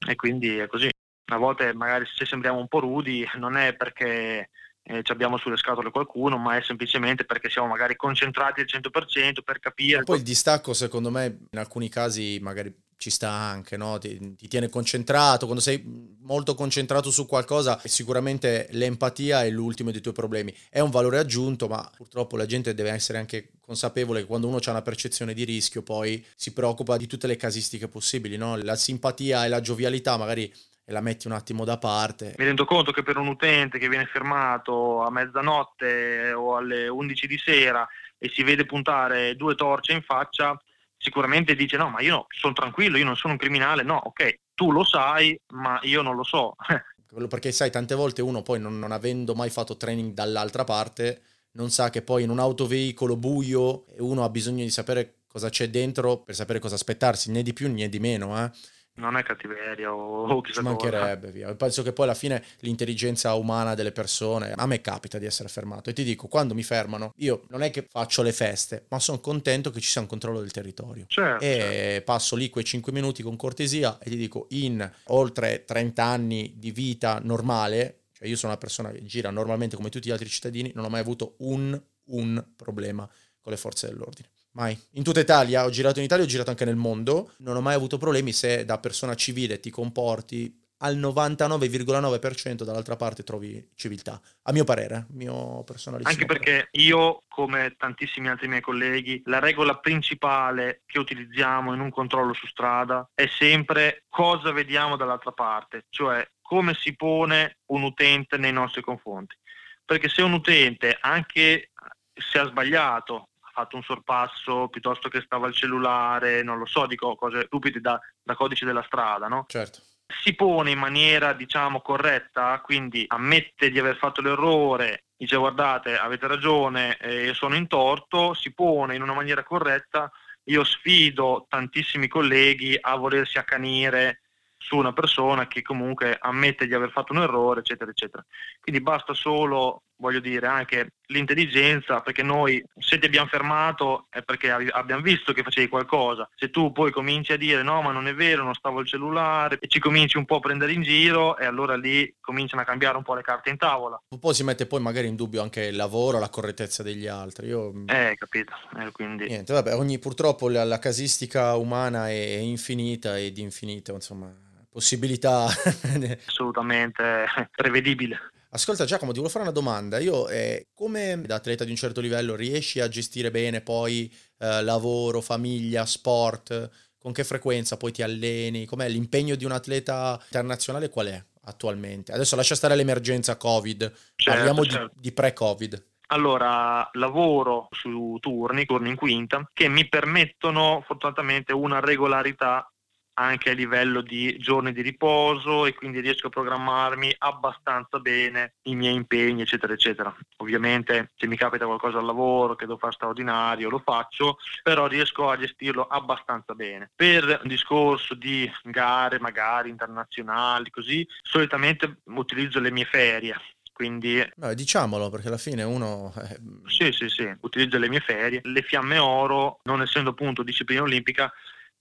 E quindi è così. A volte magari se sembriamo un po' rudi non è perché eh, abbiamo sulle scatole qualcuno, ma è semplicemente perché siamo magari concentrati al 100% per capire. E poi il distacco, secondo me, in alcuni casi magari ci sta anche, no? ti, ti, tiene concentrato, quando sei molto concentrato su qualcosa, sicuramente l'empatia è l'ultimo dei tuoi problemi. È un valore aggiunto, ma purtroppo la gente deve essere anche consapevole che quando uno ha una percezione di rischio, poi si preoccupa di tutte le casistiche possibili, no? La simpatia e la giovialità magari e la metti un attimo da parte. Mi rendo conto che per un utente che viene fermato a mezzanotte o alle 11 di sera e si vede puntare due torce in faccia, sicuramente dice no, ma io no, sono tranquillo, io non sono un criminale, no, ok, tu lo sai, ma io non lo so. Perché sai, tante volte uno poi non, non avendo mai fatto training dall'altra parte, non sa che poi in un autoveicolo buio uno ha bisogno di sapere cosa c'è dentro per sapere cosa aspettarsi, né di più né di meno. Eh non è cattiveria o, chissà Ci mancherebbe, cosa. via. Penso che poi alla fine l'intelligenza umana delle persone, a me capita di essere fermato e ti dico, quando mi fermano, io non è che faccio le feste, ma sono contento che ci sia un controllo del territorio. Certo, e certo. passo lì quei 5 minuti con cortesia e ti dico, in oltre 30 anni di vita normale, cioè io sono una persona che gira normalmente come tutti gli altri cittadini, non ho mai avuto un, un problema con le forze dell'ordine. Mai. In tutta Italia, ho girato in Italia, ho girato anche nel mondo, non ho mai avuto problemi se da persona civile ti comporti al 99,9% dall'altra parte trovi civiltà, a mio parere, mio personale. Anche perché io, come tantissimi altri miei colleghi, la regola principale che utilizziamo in un controllo su strada è sempre cosa vediamo dall'altra parte, cioè come si pone un utente nei nostri confronti. Perché se un utente, anche se ha sbagliato, fatto un sorpasso piuttosto che stava al cellulare, non lo so, dico cose stupide da, da codice della strada, no? Certo si pone in maniera diciamo corretta, quindi ammette di aver fatto l'errore, dice guardate avete ragione, eh, sono in torto, si pone in una maniera corretta, io sfido tantissimi colleghi a volersi accanire su una persona che comunque ammette di aver fatto un errore, eccetera, eccetera. Quindi basta solo voglio dire, anche l'intelligenza, perché noi se ti abbiamo fermato è perché abbiamo visto che facevi qualcosa. Se tu poi cominci a dire no, ma non è vero, non stavo al cellulare e ci cominci un po' a prendere in giro e allora lì cominciano a cambiare un po' le carte in tavola. Un po' si mette poi magari in dubbio anche il lavoro, la correttezza degli altri. Io... Eh, capito. Eh, quindi... Niente, vabbè, ogni, purtroppo la, la casistica umana è infinita ed infinita, insomma, possibilità... Assolutamente prevedibile. Ascolta Giacomo, ti volevo fare una domanda. Io, eh, come da atleta di un certo livello, riesci a gestire bene poi eh, lavoro, famiglia, sport? Con che frequenza poi ti alleni? Com'è l'impegno di un atleta internazionale? Qual è attualmente? Adesso lascia stare l'emergenza Covid, certo, parliamo certo. Di, di pre-Covid. Allora, lavoro su turni, turni in quinta, che mi permettono fortunatamente una regolarità anche a livello di giorni di riposo e quindi riesco a programmarmi abbastanza bene i miei impegni eccetera eccetera. Ovviamente se mi capita qualcosa al lavoro che devo fare straordinario lo faccio però riesco a gestirlo abbastanza bene. Per un discorso di gare magari internazionali così solitamente utilizzo le mie ferie quindi Beh, diciamolo perché alla fine uno eh... sì sì sì utilizzo le mie ferie. Le fiamme oro non essendo appunto disciplina olimpica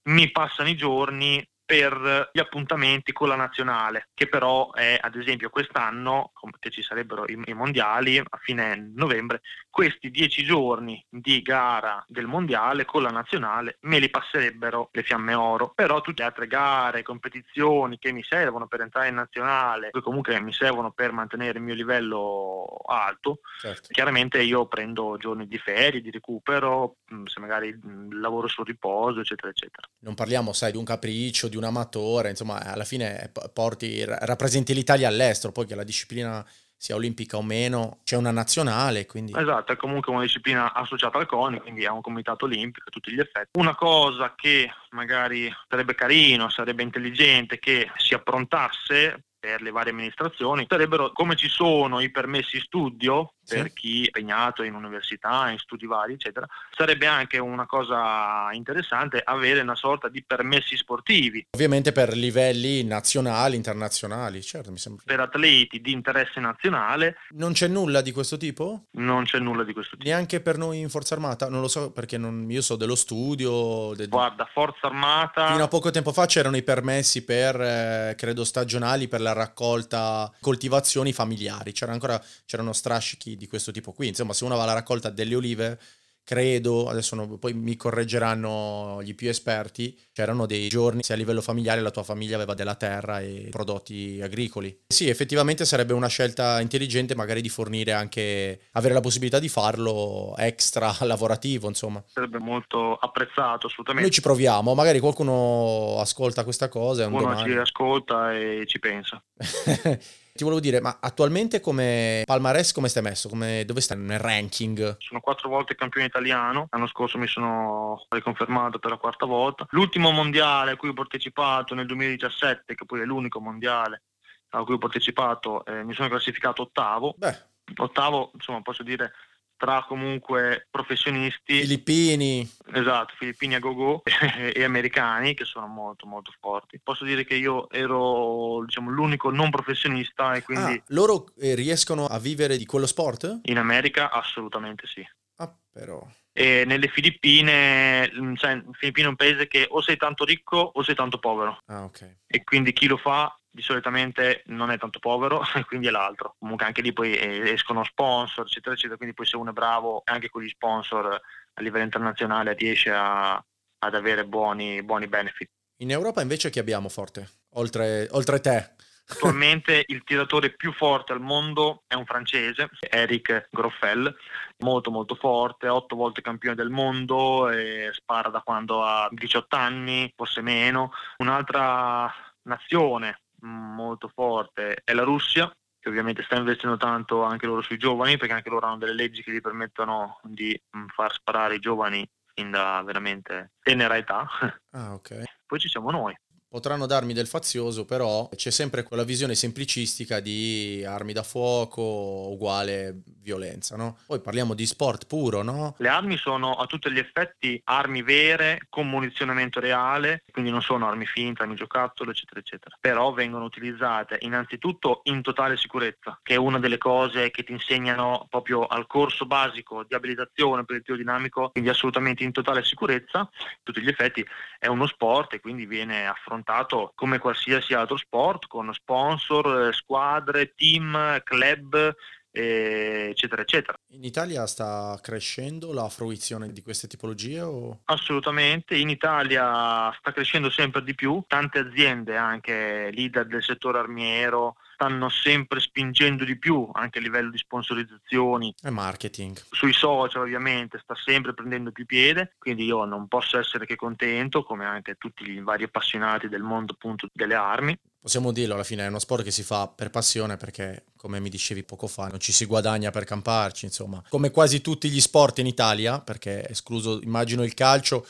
mi passano i giorni per gli appuntamenti con la nazionale, che però è ad esempio quest'anno, che ci sarebbero i, i, mondiali a fine novembre, questi dieci giorni di gara del mondiale con la nazionale me li passerebbero le fiamme oro, però tutte le altre gare, competizioni che mi servono per entrare in nazionale, che comunque mi servono per mantenere il mio livello alto, certo. chiaramente io prendo giorni di ferie, di recupero, se magari lavoro sul riposo, eccetera, eccetera. Non parliamo, sai, di un capriccio, di un amatore, insomma, alla fine porti, rappresenti l'Italia all'estero, poi che la disciplina sia olimpica o meno, c'è una nazionale, quindi... Esatto, è comunque una disciplina associata al CONI, quindi è un comitato olimpico a tutti gli effetti. Una cosa che magari sarebbe carino, sarebbe intelligente che si approntasse per le varie amministrazioni sarebbero come ci sono i permessi studio per sì. chi è impegnato in università, in studi vari, eccetera, sarebbe anche una cosa interessante avere una sorta di permessi sportivi. Ovviamente per livelli nazionali, internazionali, certo, mi sembra. Per atleti di interesse nazionale. Non c'è nulla di questo tipo? Non c'è nulla di questo tipo. Neanche per noi in Forza Armata? Non lo so perché non, io so dello studio. De... Guarda, Forza Armata... Fino a poco tempo fa c'erano i permessi per, eh, credo, stagionali per la raccolta, coltivazioni familiari. C'era ancora, c'erano strascichi di questo tipo qui. Insomma, se uno va alla raccolta delle olive, credo, adesso no, poi mi correggeranno gli più esperti, c'erano dei giorni se a livello familiare la tua famiglia aveva della terra e prodotti agricoli. Sì, effettivamente sarebbe una scelta intelligente magari di fornire anche, avere la possibilità di farlo extra lavorativo, insomma. Sarebbe molto apprezzato, assolutamente. Noi ci proviamo, magari qualcuno ascolta questa cosa un Uno domani... ci ascolta e ci pensa. Ti volevo dire, ma attualmente come palmarès come stai messo? Come, dove stai nel ranking? Sono quattro volte campione italiano, l'anno scorso mi sono riconfermato per la quarta volta. L'ultimo mondiale a cui ho partecipato nel 2017, che poi è l'unico mondiale a cui ho partecipato, eh, mi sono classificato ottavo. Beh. Ottavo, insomma, posso dire tra comunque professionisti filippini esatto filippini a go-go e americani che sono molto molto forti posso dire che io ero diciamo l'unico non professionista e quindi ah, loro eh, riescono a vivere di quello sport? in America assolutamente sì ah però e nelle Filippine, cioè, Filippine è un paese che o sei tanto ricco o sei tanto povero. Ah, okay. E quindi chi lo fa di solitamente non è tanto povero e quindi è l'altro. Comunque anche lì poi eh, escono sponsor, eccetera, eccetera, quindi poi se uno è bravo anche con gli sponsor a livello internazionale riesce a, ad avere buoni, buoni benefit. In Europa invece chi abbiamo forte, oltre, oltre te? Attualmente il tiratore più forte al mondo è un francese, Eric Groffel, molto molto forte, otto volte campione del mondo, spara da quando ha 18 anni, forse meno. Un'altra nazione molto forte è la Russia, che ovviamente sta investendo tanto anche loro sui giovani, perché anche loro hanno delle leggi che gli permettono di far sparare i giovani fin da veramente tenera età. Ah, ok. Poi ci siamo noi potranno darmi del fazioso, però c'è sempre quella visione semplicistica di armi da fuoco uguale violenza, no? Poi parliamo di sport puro, no? Le armi sono a tutti gli effetti armi vere con munizionamento reale, quindi non sono armi finte, armi giocattolo, eccetera, eccetera. Però vengono utilizzate innanzitutto in totale sicurezza, che è una delle cose che ti insegnano proprio al corso basico di abilitazione per il tiro dinamico, quindi assolutamente in totale sicurezza. A tutti gli effetti è uno sport e quindi viene affrontato affrontato come qualsiasi altro sport con sponsor, eh, squadre, team, club eccetera eccetera. In Italia sta crescendo la fruizione di queste tipologie? O... Assolutamente, in Italia sta crescendo sempre di più, tante aziende anche leader del settore armiero stanno sempre spingendo di più anche a livello di sponsorizzazioni e marketing. Sui social ovviamente sta sempre prendendo più piede, quindi io non posso essere che contento, come anche tutti i vari appassionati del mondo appunto delle armi. Possiamo dirlo, alla fine è uno sport che si fa per passione perché, come mi dicevi poco fa, non ci si guadagna per camparci, insomma. Come quasi tutti gli sport in Italia, perché escluso, immagino, il calcio,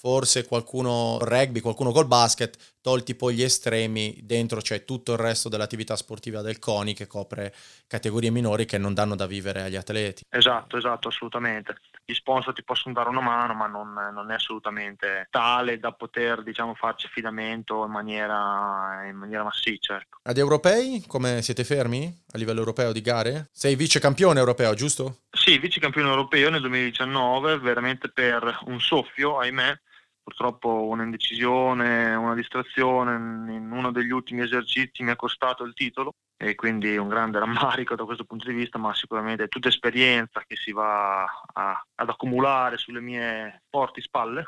forse qualcuno rugby, qualcuno col basket, tolti poi gli estremi, dentro c'è tutto il resto dell'attività sportiva del CONI che copre categorie minori che non danno da vivere agli atleti. Esatto, esatto, assolutamente. Gli sponsor ti possono dare una mano, ma non, non è assolutamente tale da poter diciamo, farci affidamento in maniera, in maniera massiccia. Ecco. Ad europei come siete fermi a livello europeo di gare? Sei vice campione europeo, giusto? Sì, vice campione europeo nel 2019, veramente per un soffio, ahimè, purtroppo un'indecisione, una distrazione in uno degli ultimi esercizi mi ha costato il titolo e quindi un grande rammarico da questo punto di vista, ma sicuramente è tutta esperienza che si va a, ad accumulare sulle mie forti spalle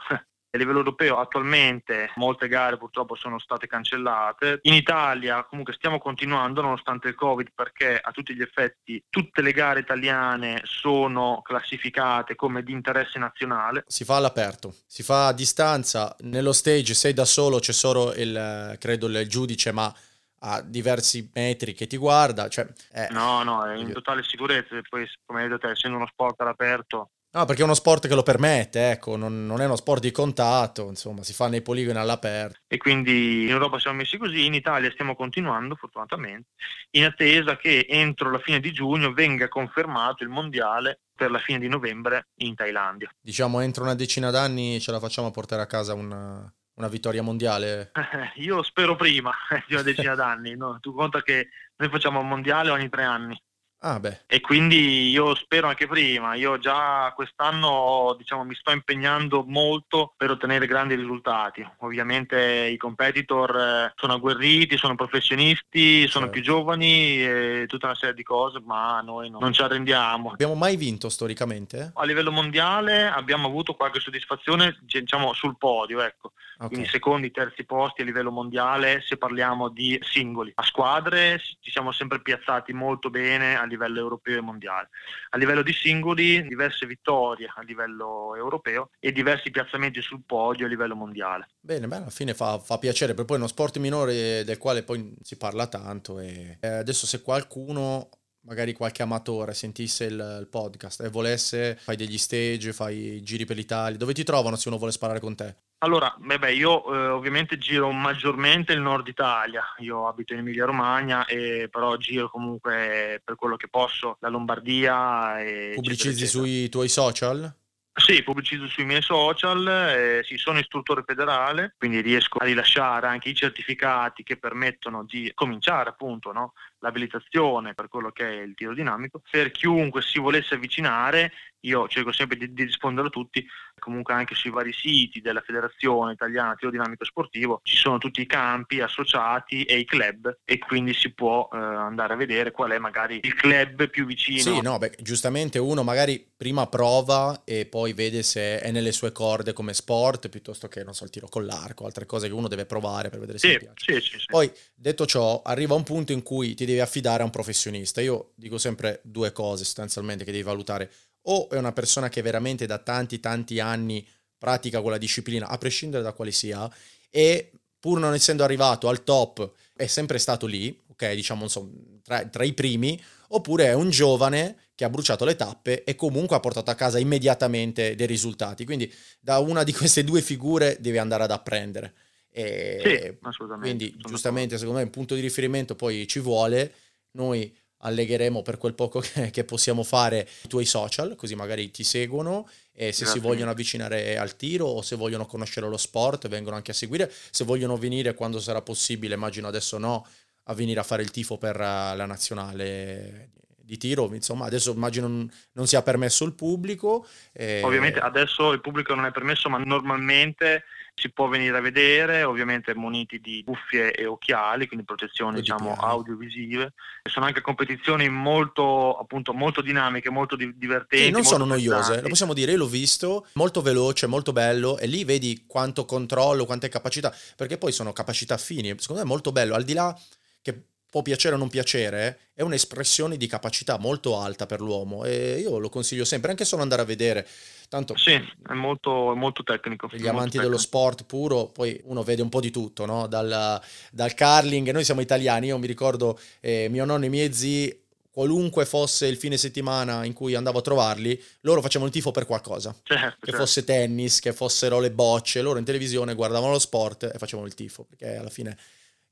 A livello europeo attualmente molte gare purtroppo sono state cancellate. In Italia comunque stiamo continuando nonostante il Covid perché a tutti gli effetti tutte le gare italiane sono classificate come di interesse nazionale. Si fa all'aperto, si fa a distanza, nello stage sei da solo, c'è solo il, credo il giudice ma a diversi metri che ti guarda. Cioè, eh, no, no, è in totale sicurezza, poi come hai detto te, essendo uno sport all'aperto No, perché è uno sport che lo permette, ecco, non, non, è uno sport di contatto, insomma, si fa nei poligoni all'aperto. E quindi in Europa siamo messi così, in Italia stiamo continuando, fortunatamente, in attesa che entro la fine di giugno venga confermato il mondiale per la fine di novembre in Thailandia. Diciamo, entro una decina d'anni ce la facciamo a portare a casa una, una vittoria mondiale? io spero prima di una decina d'anni, no? tu conta che noi facciamo un mondiale ogni tre anni. Ah. E quindi io spero anche prima, io già quest'anno diciamo, mi sto impegnando molto per ottenere grandi risultati. Ovviamente i competitor eh, sono agguerriti, sono professionisti, sono certo. più giovani e tutta una serie di cose, ma noi non, non ci arrendiamo. Abbiamo mai vinto storicamente? A livello mondiale abbiamo avuto qualche soddisfazione diciamo, sul podio, ecco. Okay. Quindi secondi, terzi posti a livello mondiale se parliamo di singoli. A squadre ci siamo sempre piazzati molto bene a livello europeo e mondiale. A livello di singoli, diverse vittorie a livello europeo e diversi piazzamenti sul podio a livello mondiale. Bene, beh, alla fine fa, fa piacere, per poi è uno sport minore del quale poi si parla tanto e adesso se qualcuno magari qualche amatore sentisse il, il, podcast e volesse, fai degli stage, fai giri per l'Italia, dove ti trovano se uno vuole sparare con te? Allora, beh, io eh, ovviamente giro maggiormente il nord Italia, io abito in Emilia Romagna, e però giro comunque per quello che posso la Lombardia. E Pubblicizzi sui tuoi social? Sì, pubblicizzo sui miei social, eh, sì, sono istruttore federale, quindi riesco a rilasciare anche i certificati che permettono di cominciare appunto no, l'abilitazione per quello che è il tiro dinamico. Per chiunque si volesse avvicinare, io cerco sempre di, di, rispondere a tutti, comunque anche sui vari siti della Federazione Italiana Tiro Dinamico Sportivo ci sono tutti i campi associati e i club e quindi si può eh, andare a vedere qual è magari il club più vicino. Sì, no, beh, giustamente uno magari prima prova e poi vede se è nelle sue corde come sport piuttosto che, non so, il tiro con l'arco, altre cose che uno deve provare per vedere sì, se piace. Sì, sì, sì. Poi, detto ciò, arriva un punto in cui ti devi affidare a un professionista. Io dico sempre due cose sostanzialmente che devi valutare. O è una persona che veramente da tanti tanti anni pratica quella disciplina, a prescindere da quale sia, e pur non essendo arrivato al top è sempre stato lì, ok, diciamo so, tra, tra i primi, oppure è un giovane che ha bruciato le tappe e comunque ha portato a casa immediatamente dei risultati. Quindi da una di queste due figure devi andare ad apprendere. E sì, assolutamente. Quindi giustamente secondo me un punto di riferimento poi ci vuole, noi allegheremo per quel poco che, che, possiamo fare i tuoi social, così magari ti seguono e se Grazie. si vogliono avvicinare al tiro o se vogliono conoscere lo sport vengono anche a seguire, se vogliono venire quando sarà possibile, immagino adesso no, a venire a fare il tifo per la nazionale di tiro, insomma adesso immagino non, sia permesso il pubblico. E... Ovviamente adesso il pubblico non è permesso, ma normalmente si può venire a vedere, ovviamente muniti di cuffie e occhiali, quindi protezioni diciamo, audiovisive. Sono anche competizioni molto, appunto, molto dinamiche, molto di- divertenti. E non sono noiose, lo possiamo dire, io l'ho visto, molto veloce, molto bello, e lì vedi quanto controllo, quante capacità, perché poi sono capacità fini, secondo me è molto bello, al di là che può piacere o non piacere, è un'espressione di capacità molto alta per l'uomo e io lo consiglio sempre, anche solo andare a vedere. Tanto sì, è molto, è molto tecnico. Gli amanti dello sport puro, poi uno vede un po' di tutto, no? dal, dal curling, noi siamo italiani, io mi ricordo eh, mio nonno e i miei zii, qualunque fosse il fine settimana in cui andavo a trovarli, loro facevano il tifo per qualcosa. Certo, che certo. fosse tennis, che fossero le bocce, loro in televisione guardavano lo sport e facevano il tifo, perché alla fine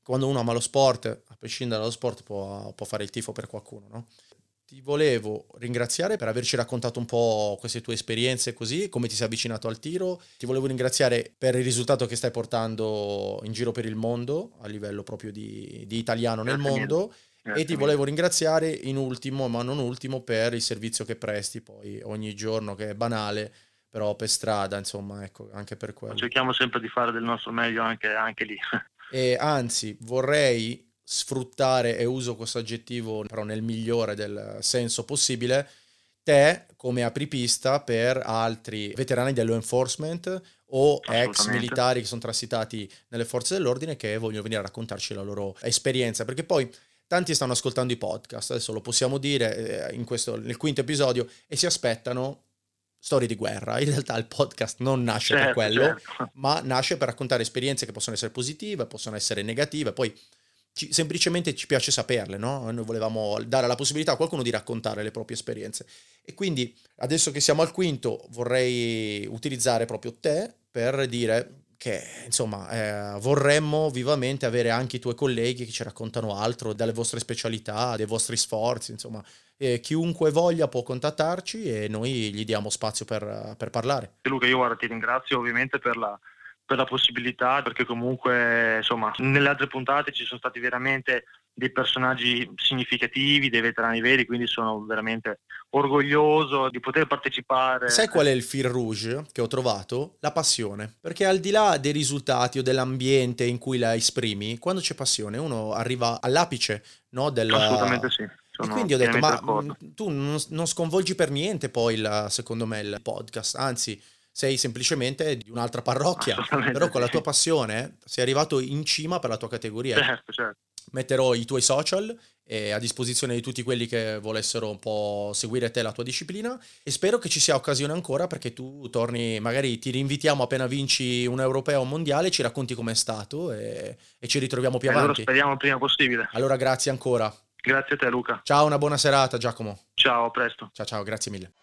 quando uno ama lo sport, a prescindere dallo sport, può, può fare il tifo per qualcuno, no? Ti volevo ringraziare per averci raccontato un po' queste tue esperienze così, come ti sei avvicinato al tiro. Ti volevo ringraziare per il risultato che stai portando in giro per il mondo, a livello proprio di, di italiano nel mondo. e ti volevo ringraziare in ultimo, ma non ultimo, per il servizio che presti poi ogni giorno, che è banale, però per strada, insomma, ecco, anche per quello. Cerchiamo sempre di fare del nostro meglio anche, anche lì. E anzi, vorrei sfruttare, e uso questo aggettivo però nel migliore del senso possibile, te come apripista per altri veterani del law enforcement o ex militari che sono transitati nelle forze dell'ordine che vogliono venire a raccontarci la loro esperienza, perché poi tanti stanno ascoltando i podcast, adesso lo possiamo dire eh, questo, nel quinto episodio, e si aspettano storie di guerra. In realtà il podcast non nasce certo, per quello, certo. ma nasce per raccontare esperienze che possono essere positive, possono essere negative, poi ci, semplicemente ci piace saperle, no? Noi volevamo dare la possibilità a qualcuno di raccontare le proprie esperienze. E quindi adesso che siamo al quinto vorrei utilizzare proprio te per dire che insomma eh, vorremmo vivamente avere anche i tuoi colleghi che ci raccontano altro dalle vostre specialità, dei vostri sforzi, insomma eh, chiunque voglia può contattarci e noi gli diamo spazio per, per parlare. Luca, io guarda, ti ringrazio ovviamente per la, per la possibilità, perché comunque insomma nelle altre puntate ci sono stati veramente dei personaggi significativi, dei veterani veri, quindi sono veramente orgoglioso di poter partecipare. Sai qual è il fil rouge che ho trovato? La passione. Perché al di là dei risultati o dell'ambiente in cui la esprimi, quando c'è passione uno arriva all'apice no, del... Assolutamente sì. e quindi ho detto, ma d'accordo. tu non, sconvolgi per niente poi, il, secondo me, il podcast, anzi sei semplicemente di un'altra parrocchia, però con la tua passione sei arrivato in cima per la tua categoria. Certo, certo metterò i tuoi social è a disposizione di tutti quelli che volessero un po' seguire te la tua disciplina e spero che ci sia occasione ancora perché tu torni, magari ti rinvitiamo appena vinci un europeo o un mondiale, ci racconti com'è stato e, e ci ritroviamo più allora avanti. speriamo il prima possibile. Allora grazie ancora. Grazie a te Luca. Ciao, una buona serata Giacomo. Ciao, a presto. Ciao ciao, grazie mille.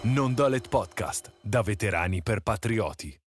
Non Dolet Podcast, da veterani per patrioti.